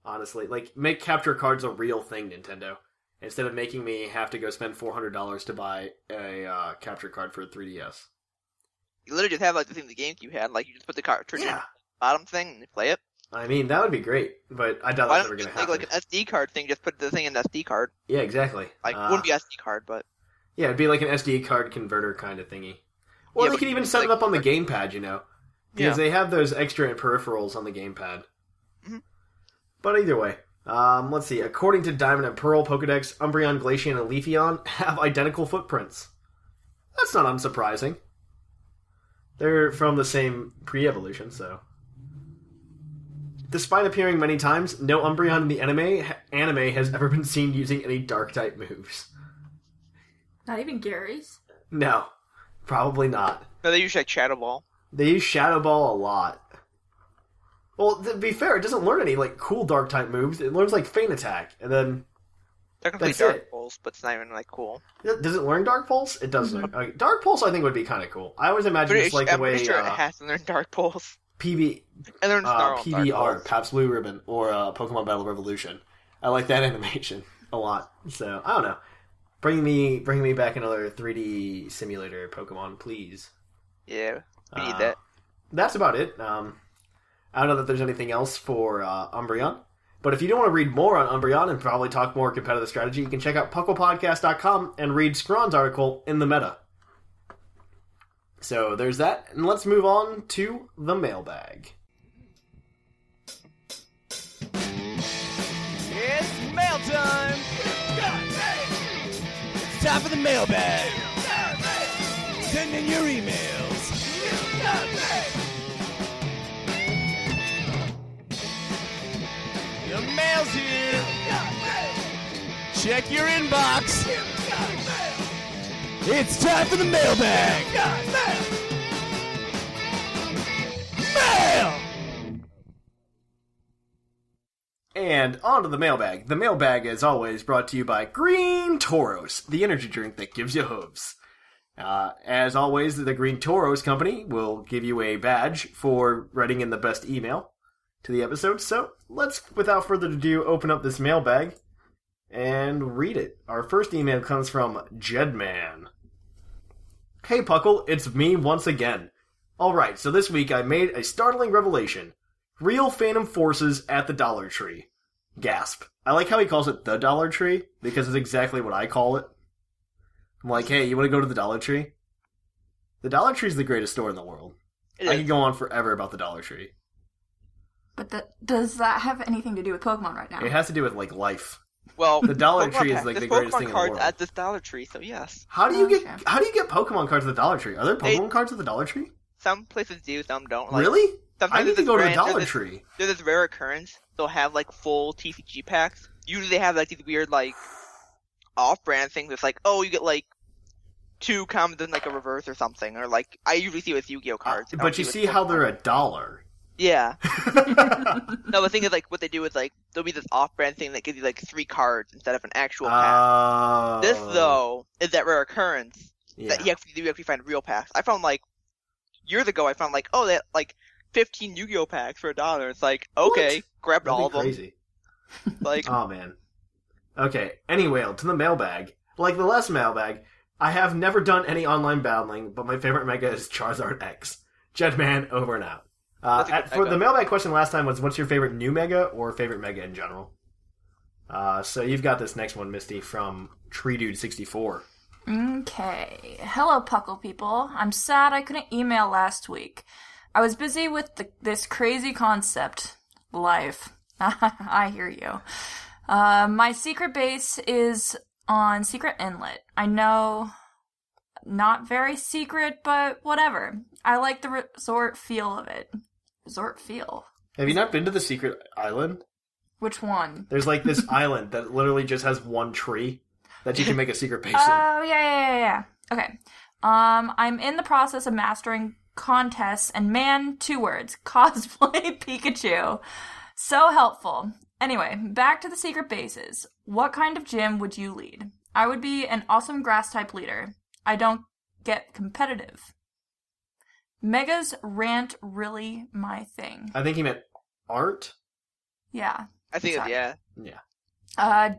Honestly, like make capture cards a real thing, Nintendo. Instead of making me have to go spend four hundred dollars to buy a uh, capture card for a 3DS. You literally just have like the thing the GameCube had. Like you just put the cartridge in the bottom thing and you play it. I mean that would be great, but I doubt Why that's ever going to happen. like an SD card thing? Just put the thing in the SD card. Yeah, exactly. Like Uh, wouldn't be SD card, but Yeah, it'd be like an SD card converter kind of thingy. Or Yeah, they but could even it's set it up on the gamepad, you know, because Yeah. they have those extra peripherals on the gamepad. Mhm. But either way, um, let's see. According to Diamond and Pearl Pokedex, Umbreon, Glaceon, and Leafeon have identical footprints. That's not unsurprising. They're from the same pre-evolution, so. Despite appearing many times, no Umbreon in the anime anime has ever been seen using any Dark type moves. Not even Gary's. No, probably not. no, they use like Shadow Ball. They use Shadow Ball a lot. Well, to be fair, it doesn't learn any like cool Dark type moves. It learns like Feint Attack, and then Technically That's Dark it. Pulse, but it's not even like cool. does it learn Dark Pulse? It does. learn uh, Dark Pulse, I think, would be kind of cool. I always imagine it's like I'm the way sure uh, it has to learn Dark Pulse. PB, And learn uh, PBR. Pabst Blue Ribbon, or uh, Pokemon Battle Revolution. I like that animation a lot. So I don't know. Bring me, bring me back another 3D simulator Pokemon, please. Yeah, we need Uh, that. That's about it. Um, I don't know that there's anything else for uh, Umbreon. But if you don't want to read more on Umbreon and probably talk more competitive strategy, you can check out pucklepodcast.com and read Scron's article in the meta. So there's that, and let's move on to the mailbag. It's mail time! It's time for the mailbag! Send in your emails! The mail's here! Check your inbox! It's time for the mailbag! Mail! And on to the mailbag. The mailbag, as always, brought to you by Green Tauros, the energy drink that gives you hooves. Uh, as always, the Green Tauros company will give you a badge for writing in the best email. to the episode. So let's, without further ado, open up this mailbag and read it. Our first email comes from Jedman. Hey Puckle, it's me once again. Alright, so this week I made a startling revelation. Real Phantom Forces at the Dollar Tree. Gasp. I like how he calls it the Dollar Tree, because it's exactly what I call it. I'm like, hey, you want to go to the Dollar Tree? The Dollar Tree is the greatest store in the world. It I is. could go on forever about the Dollar Tree. But th- does that have anything to do with Pokemon right now? It has to do with like life. Well, The Dollar Pokemon Tree is like there's the greatest Pokemon thing in the world. at this Dollar Tree, so yes. How do you oh, get Okay. how do you get Pokemon cards at the Dollar Tree? Are there They- Pokemon cards at the Dollar Tree? Some places do, some don't. Like, really? Sometimes I need to go to the Dollar there's this- Tree. There's this rare occurrence. They'll have like full TCG packs. Usually they have like these weird like off-brand things. It's like, oh, you get like two commons and like a reverse or something, or like I usually see with Yu-Gi-Oh cards. Uh, But you see how they're a dollar. Yeah. no, the thing is, like, what they do is, like, there'll be this off-brand thing that gives you, like, three cards instead of an actual pack. Oh. this, though, is that rare occurrence Yeah. that you actually, you actually find real packs. I found, like, years ago, I found, like, oh, that, like, 15 Yu-Gi-Oh packs for a dollar. It's like, okay, grabbed That'd be all of them. crazy. Like, Oh man. Okay. Anyway, to the mailbag. Like the last mailbag, I have never done any online battling, but my favorite mega is Charizard X. Jedman over and out. Uh, That's a good at- for the mailbag question last time was, "What's your favorite new mega or favorite mega in general?" Uh, so you've got this next one, Misty, from Tree Dude sixty four. Okay. Hello, Puckle people. I'm sad I couldn't email last week. I was busy with the, this crazy concept, life. I hear you. Uh, my secret base is on Secret Inlet. I know, not very secret, but whatever. I like the resort feel of it. Resort feel. Have you not been to the secret island? Which one? There's like this island that literally just has one tree that you can make a secret base in. Oh yeah, yeah, yeah, yeah. Okay. Um, I'm in the process of mastering contests, and man, two words: cosplay Pikachu. So helpful. Anyway, back to the secret bases. What kind of gym would you lead? I would be an awesome grass type leader. I don't get competitive. Megas rant really my thing. I think he meant art. Yeah. I think, it's, Sorry. yeah. Yeah. Uh,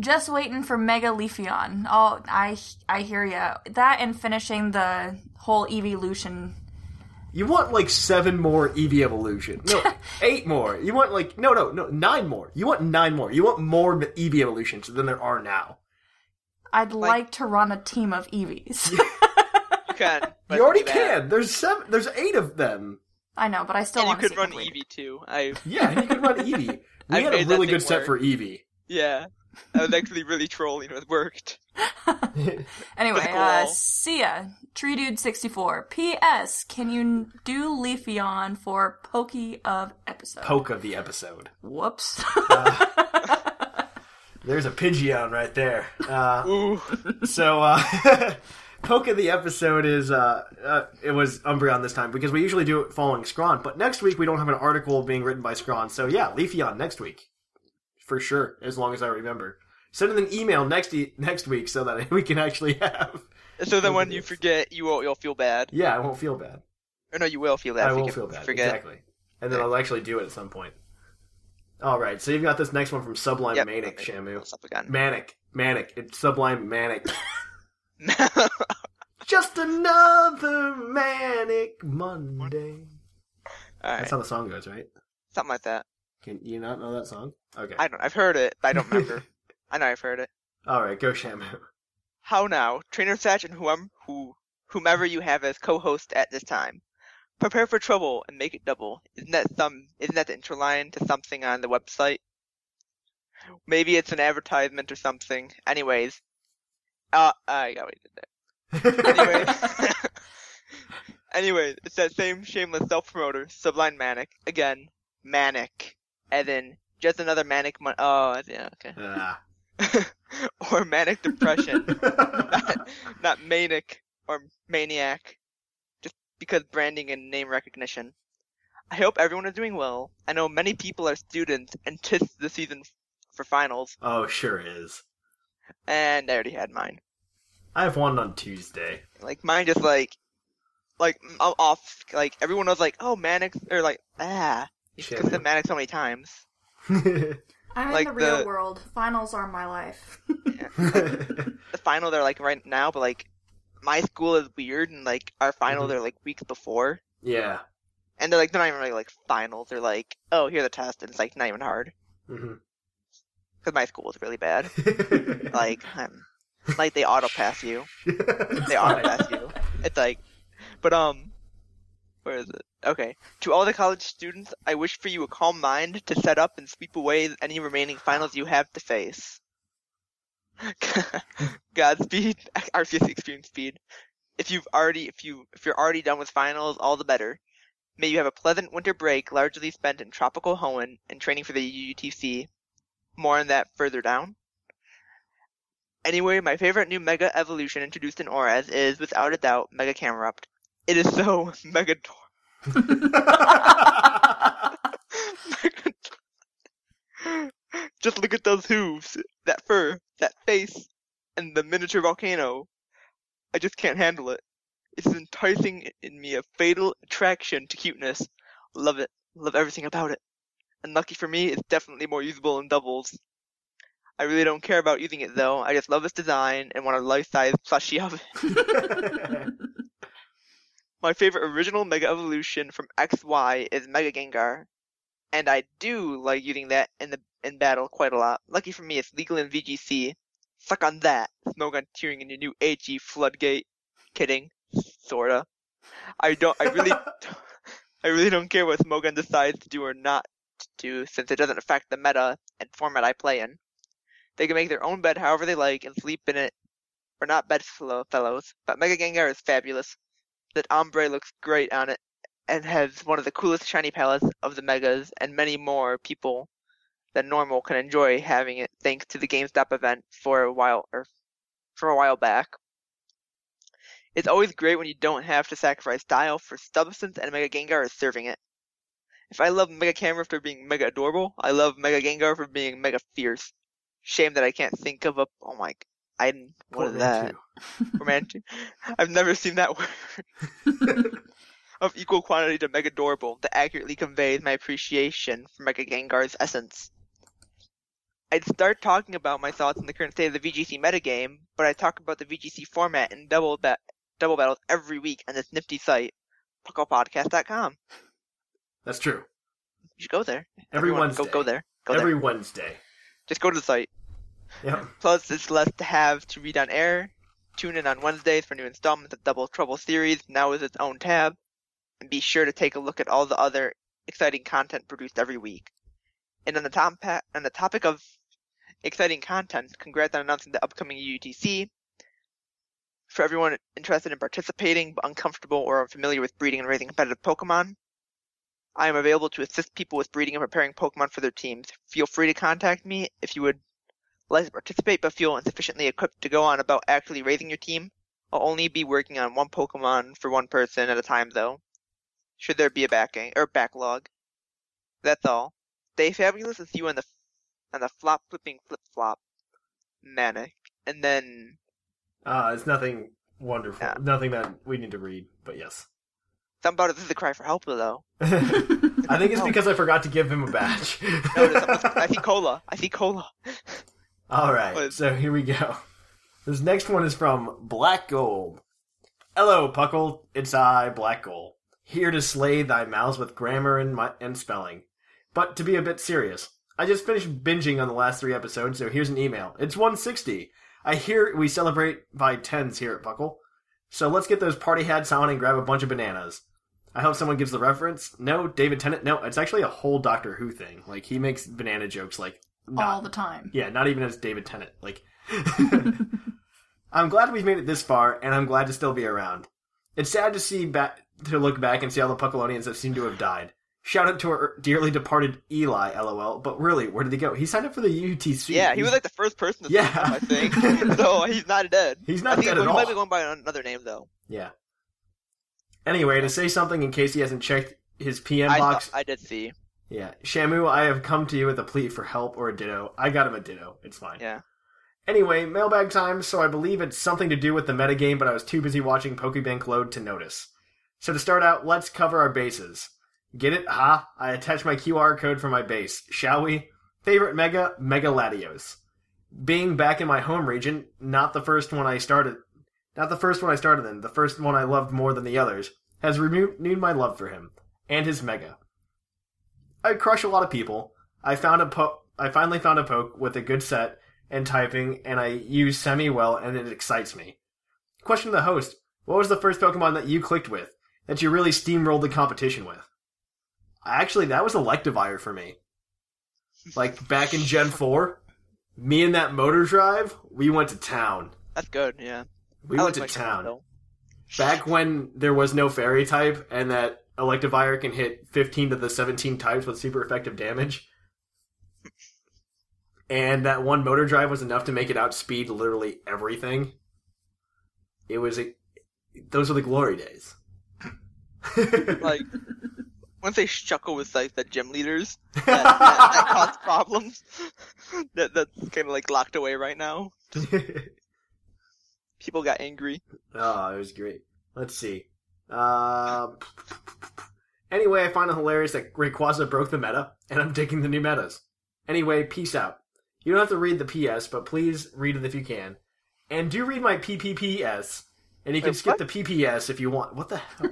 just waiting for Mega Leafeon. Oh, I I hear ya. That and finishing the whole evolution. You want like seven more Eevee evolution. No, eight more. You want like no, no, no, nine more. You want nine more. You want more Eevee evolutions than there are now. I'd like, to run a team of Eevees. You can. you already can. There's seven. There's eight of them. I know, but I still And you want to could see run complete. Eevee too. I Yeah, and you could run Eevee. We I've had a really thing good set work. for Eevee. yeah. I was actually really trolling. It worked. Anyway, Physical uh, wall. see ya. Tree Dude 64. P.S. Can you do Leafeon for Pokey of episode? Poke of the episode. Whoops. There's a Pidgeon right there. Uh, Ooh. So, uh, poke of the episode is uh, uh, it was Umbreon this time because we usually do it following Scrawn, but next week we don't have an article being written by Scrawn. So yeah, Leafeon next week for sure, as long as I remember. Send in an email next e- next week so that we can actually have. So then when you forget, you won't. you'll feel bad. Yeah, I won't feel bad. Or no, you will feel bad. I will can feel bad. Forget. Exactly, and then I'll actually do it at some point. All right, so you've got this next one from Sublime Yep. Manic Shamu. What's up again? Manic, manic. It's Sublime Manic. Just another manic Monday. All right. That's how the song goes, right? Something like that. Can you not know that song? Okay. I don't. I've heard it, but I don't remember. I know I've heard it. All right, go Shamu. How now, Trainer Satch and whom, who, whomever you have as co-host at this time. Prepare for trouble and make it double. Isn't that some? Isn't that the intro line to something on the website? Maybe it's an advertisement or something. Anyways, uh, I got what you did there. Anyways, anyway, it's that same shameless self-promoter, Sublime Manic. Again, Manic, and then just another manic. Mon- oh, yeah, okay. Ah. or manic depression, not, not manic or maniac, just because branding and name recognition. I hope everyone is doing well. I know many people are students and tis the season for finals, oh, sure is. and I already had mine. I have one on Tuesday. Like mine, just like, like I'm off. Like everyone was like, "Oh, manic," or like, "Ah." Because thematic so many times. I'm Like in the real world. Finals are my life. the final they're like right now, but like my school is weird, and like our final Mhm. they're like weeks before, yeah. and they're like they're not even really like finals. They're like, oh, here's the test, and it's like not even hard because my school is really bad. like, I'm, like they auto pass you. They auto pass you. It's like, but um, where is it? Okay. To all the college students, I wish for you a calm mind to set up and sweep away any remaining finals you have to face. Godspeed, Arceus Extreme Speed. If you've already, if you, if you're already done with finals, all the better. May you have a pleasant winter break, largely spent in tropical Hoenn and training for the UTC. More on that further down. Anyway, my favorite new Mega Evolution introduced in ORAS is, without a doubt, Mega Camerupt. It is so mega Just look at those hooves, that fur, that face, and the miniature volcano. I just can't handle it. It's enticing in me a fatal attraction to cuteness. Love it. Love everything about it. And lucky for me, it's definitely more usable in doubles. I really don't care about using it though. I just love its design and want a life-size plushie of it. My favorite original Mega Evolution from XY is Mega Gengar, and I do like using that in the in battle quite a lot. Lucky for me, it's legal in VGC. Suck on that, Smogon tiering in your new HE Floodgate. Kidding, sorta. I don't. I really. I really don't care what Smogon decides to do or not to do, since it doesn't affect the meta and format I play in. They can make their own bed however they like and sleep in it. We're not bedfellow fellows, but Mega Gengar is fabulous. That ombre looks great on it and has one of the coolest shiny palettes of the megas and many more people than normal can enjoy having it thanks to the GameStop event for a while or for a while back. It's always great when you don't have to sacrifice style for substance and Mega Gengar is serving it. If I love Mega Camera for being mega adorable, I love Mega Gengar for being mega fierce. Shame that I can't think of a oh my I what is that? Romantic. I've never seen that word. of equal quantity to Mega Adorable that accurately conveys my appreciation for Mega Gengar's essence. I'd start talking about my thoughts on the current state of the VGC metagame, but I talk about the VGC format and double ba- double battles every week on this nifty site, pucklepodcast.com. That's true. You should go there. Every Everyone, Wednesday. Go, go there. Go Every there. Wednesday. Just go to the site. Yep. Plus, it's less to have to read on air. Tune in on Wednesdays for new installments of Double Trouble series, now with its own tab. And be sure to take a look at all the other exciting content produced every week. And on the, top on the topic of exciting content, congrats on announcing the upcoming UTC. For everyone interested in participating but uncomfortable or unfamiliar with breeding and raising competitive Pokemon, I am available to assist people with breeding and preparing Pokemon for their teams. Feel free to contact me if you would like to participate but feel insufficiently equipped to go on about actually raising your team. I'll only be working on one Pokemon for one person at a time though. Should there be a backing or backlog. That's all. Stay fabulous and see you on the on the flop flipping flip flop. Manic. And then Uh, it's nothing wonderful. Yeah. Nothing that we need to read, but yes. something about it this is a cry for help though. I think it's because I forgot to give him a badge. No, I see cola. I see cola. All right, What? so here we go. This next one is from Black Gold. Hello, Puckle. It's I, Black Gold, here to slay thy mouths with grammar and, my, and spelling. But to be a bit serious, I just finished binging on the last three episodes, so here's an email. It's 160. I hear we celebrate by tens here at Puckle, so let's get those party hats on and grab a bunch of bananas. I hope someone gives the reference. No, David Tennant. No, it's actually a whole Doctor Who thing. Like he makes banana jokes like not, all the time. yeah, not even as David Tennant. Like, I'm glad we've made it this far, and I'm glad to still be around. It's sad to see back to look back and see all the Puckalonians that seem to have died. Shout out to our dearly departed Eli, lol. But really, where did he go? He signed up for the UTC. Yeah, he was like the first person to Yeah. sign up, I think. so he's not dead. He's not I think dead he at might all. be going by another name though. yeah. Anyway, to say something in case he hasn't checked his PM I, box. saw- I did see. Yeah, Shamu, I have come to you with a plea for help or a ditto. I got him a ditto. It's fine. Yeah. Anyway, mailbag time, so I believe it's something to do with the metagame, but I was too busy watching Pokebank load to notice. So to start out, let's cover our bases. Get it? Ha! I attached my QR code for my base. Shall we? Favorite Mega? Mega Latios. Being back in my home region, not the first one I started, not the first one I started in, the first one I loved more than the others, has renewed my love for him and his Mega. I crush a lot of people. I found a po- I finally found a poke with a good set and typing, and I use semi well, and it excites me. Question to the host: What was the first Pokemon that you clicked with that you really steamrolled the competition with? Actually, that was Electivire for me. Like back in Gen Four, me and that motor drive, we went to town. That's good, yeah. We I went like to town. Back when there was no fairy type, and that Electivire can hit 15 to the 17 types with super effective damage. And that one motor drive was enough to make it outspeed literally everything. It was a. Those are the glory days. Like, once they chuckle with like the gym leaders, that, that, that cause problems. that that's kind of like locked away right now. People got angry. Oh, it was great. Let's see. Um, anyway, I find it hilarious that Rayquaza broke the meta, and I'm digging the new metas. Anyway, peace out. You don't have to read the PS, but please read it if you can. And do read my PPPS. And you can Wait, skip what? the PPS if you want. What the hell?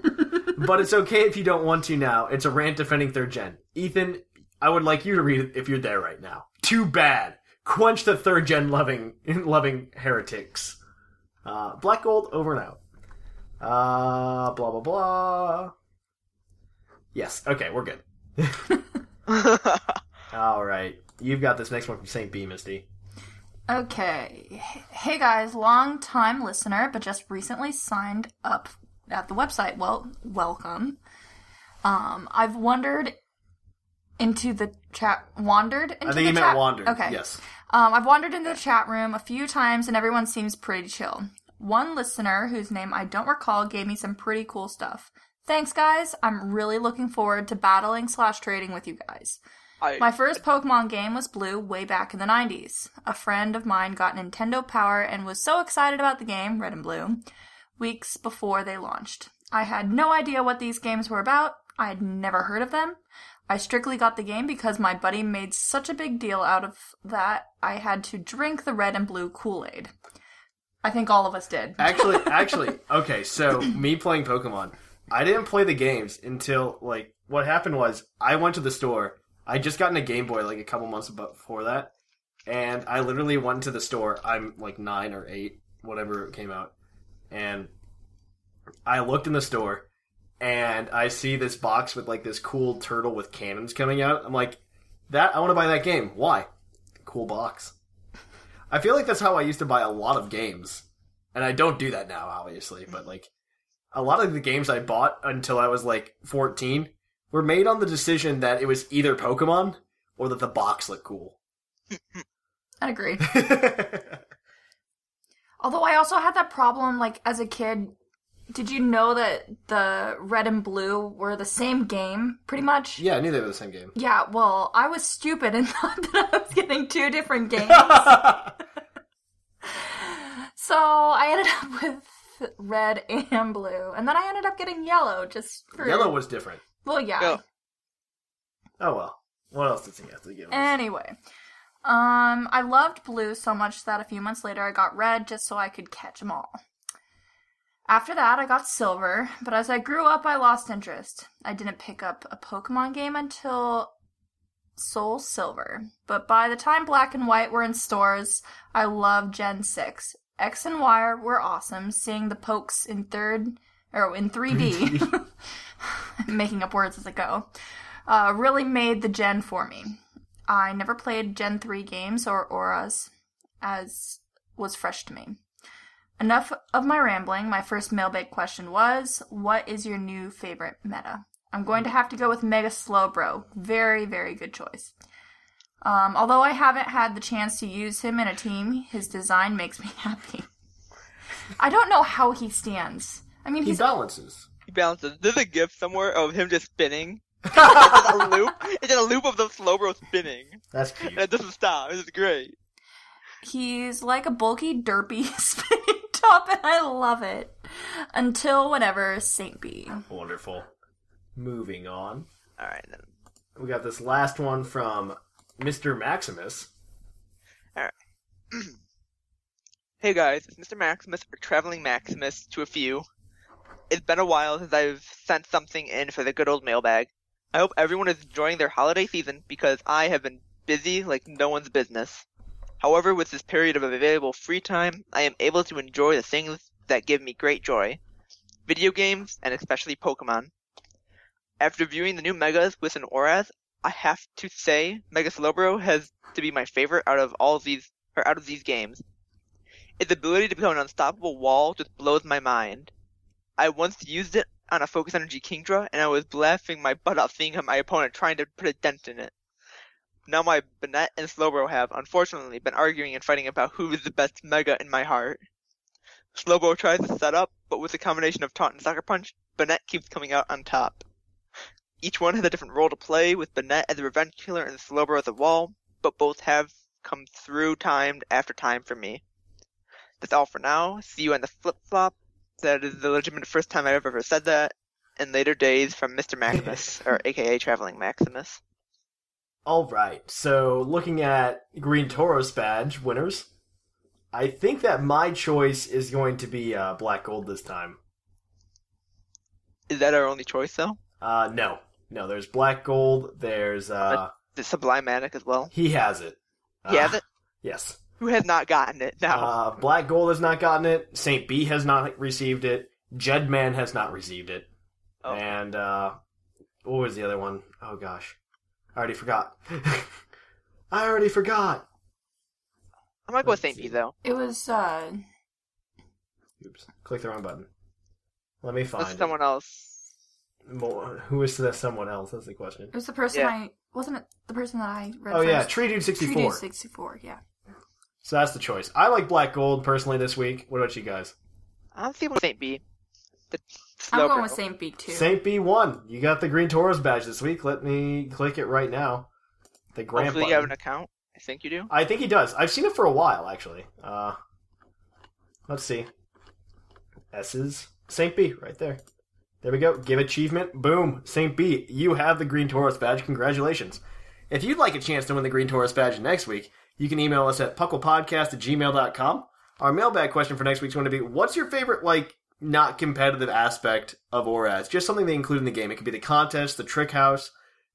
but it's okay if you don't want to now. It's a rant defending third gen. Ethan, I would like you to read it if you're there right now. Too bad. Quench the third gen loving loving heretics. Uh, Black Gold over and out. Uh, blah blah blah. Yes. Okay, we're good. All right, you've got this next one from Saint B, Misty. Okay. Hey guys, long time listener, but just recently signed up at the website. Well, welcome. Um, I've wandered into the chat. Wandered into I think the you meant chat. wandered. Okay. Yes. Um, I've wandered into the chat room a few times, and everyone seems pretty chill. One listener, whose name I don't recall, gave me some pretty cool stuff. Thanks, guys. I'm really looking forward to battling slash trading with you guys. I, My first Pokemon game was Blue way back in the 90s. A friend of mine got Nintendo Power and was so excited about the game, Red and Blue, weeks before they launched. I had no idea what these games were about. I had never heard of them. I strictly got the game because my buddy made such a big deal out of that I had to drink the red and blue Kool-Aid. I think all of us did. Actually, actually, okay. So me playing Pokemon, I didn't play the games until like what happened was I went to the store. I just gotten a Game Boy like a couple months before that, and I literally went to the store. I'm like nine or eight, whatever it came out, and I looked in the store, and I see this box with like this cool turtle with cannons coming out. I'm like, that I want to buy that game. Why? Cool box. I feel like that's how I used to buy a lot of games. And I don't do that now, obviously, but like a lot of the games I bought until I was like 14 were made on the decision that it was either Pokemon or that the box looked cool. I agree. Although I also had that problem, like as a kid. Did you know that the red and blue were the same game, pretty much? yeah, I knew they were the same game. Yeah, well, I was stupid and thought that I was getting two different games. so I ended up with red and blue. And then I ended up getting yellow just for. Yellow was different. Well, yeah. Yeah. Oh well. What else does he have to give us? Anyway, um, I loved blue so much that a few months later I got red just so I could catch them all. After that, I got silver, but as I grew up, I lost interest. I didn't pick up a Pokemon game until Soul Silver, but by the time Black and White were in stores, I loved Gen 6. X and Y were awesome, seeing the pokes in third, or in 3D, making up words as I go, uh, really made the Gen for me. I never played Gen 3 games or ORAS, as was fresh to me. Enough of my rambling. My first mailbag question was What is your new favorite meta? I'm going to have to go with Mega Slowbro. Very, very good choice. Um, although I haven't had the chance to use him in a team, his design makes me happy. I don't know how he stands. I mean, he he's balances. he balances. There's a gif somewhere of him just spinning. it's just a loop. It's in a loop of the Slowbro spinning. That's cute. And it doesn't stop. It's great. He's like a bulky, derpy spinning top, and I love it. Until whenever Saint B. Wonderful. Moving on. All right then. We got this last one from Mr. Maximus. Alright. hey guys, it's Mr. Maximus or Traveling Maximus to a few. It's been a while since I've sent something in for the good old mailbag. I hope everyone is enjoying their holiday season because I have been busy like no one's business. However, with this period of available free time, I am able to enjoy the things that give me great joy. Video games, and especially Pokemon. After viewing the new Megas with an ORAS, I have to say Mega Slowbro has to be my favorite out of all of these, or out of these games. Its ability to become an unstoppable wall just blows my mind. I once used it on a Focus Energy Kingdra, and I was laughing my butt off seeing my opponent trying to put a dent in it. Now my Banette and Slowbro have, unfortunately, been arguing and fighting about who is the best Mega in my heart. Slowbro tries to set up, but with a combination of Taunt and Sucker Punch, Banette keeps coming out on top. Each one has a different role to play, with Banette as the revenge killer and Slowbro as the wall, but both have come through time after time for me. That's all for now. See you on the flip flop. That is the legitimate first time I've ever said that. In later days from Mr. Maximus, or aka Traveling Maximus. All right. So, looking at Green Tauros badge winners, I think that my choice is going to be uh, Black Gold this time. Is that our only choice though? Uh, no, no. There's Black Gold. There's uh, The Sublime Manic as well. he has it. He has Uh, it? Yes. Who has not gotten it now? Uh, Black Gold has not gotten it. Saint B has not received it. Jedman has not received it. Okay. And uh, what was the other one? Oh gosh, I already forgot. I already forgot. I'm gonna go with Saint B though. It was uh Oops, click the wrong button. Let me find Unless it. someone else. More, who is that someone else? That's the question. it was the person Yeah. I wasn't it the person that I read Oh yeah, first? Tree Dude sixty Tree four. Dude 64, yeah. So that's the choice. I like Black Gold personally this week. What about you guys? I'm feeling Saint B. The I'm slow going with. Saint B too. Saint B one. You got the Green Tauros badge this week. Let me click it right now. The grant Hopefully button. you have an account. I think you do. I think he does. I've seen it for a while, actually. Uh, let's see. S's Saint B right there. There we go. Give achievement. Boom. Saint B. You have the Green Tauros badge. Congratulations. If you'd like a chance to win the Green Tauros badge next week, you can email us at pucklepodcast at gmail.com. Our mailbag question for next week's going to be What's your favorite, like, not competitive aspect of ORAS? Just something they include in the game. It could be the contest, the trick house,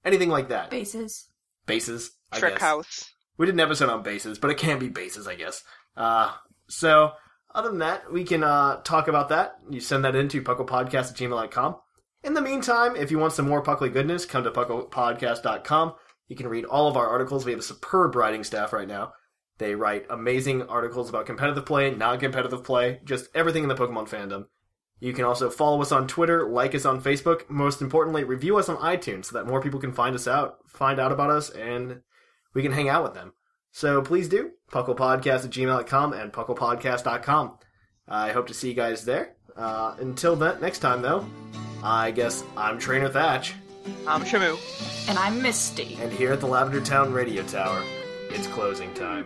anything like that. Bases. Bases. I Trick guess. House. We did an episode on bases, but it can be bases, I guess. Uh, so, other than that, we can uh, talk about that. You send that in to pucklepodcast at gmail.com. In the meantime, if you want some more Puckley goodness, come to pucklepodcast.com. You can read all of our articles. We have a superb writing staff right now. They write amazing articles about competitive play, non competitive play, just everything in the Pokemon fandom. You can also follow us on Twitter, like us on Facebook. Most importantly, review us on iTunes so that more people can find us out, find out about us, and we can hang out with them. So please do. PucklePodcast at gmail.com and PucklePodcast.com. I hope to see you guys there. Uh, until then, next time though, I guess I'm Trainer Thatch, I'm Shamu. And I'm Misty. and here at the Lavender Town Radio Tower, it's closing time.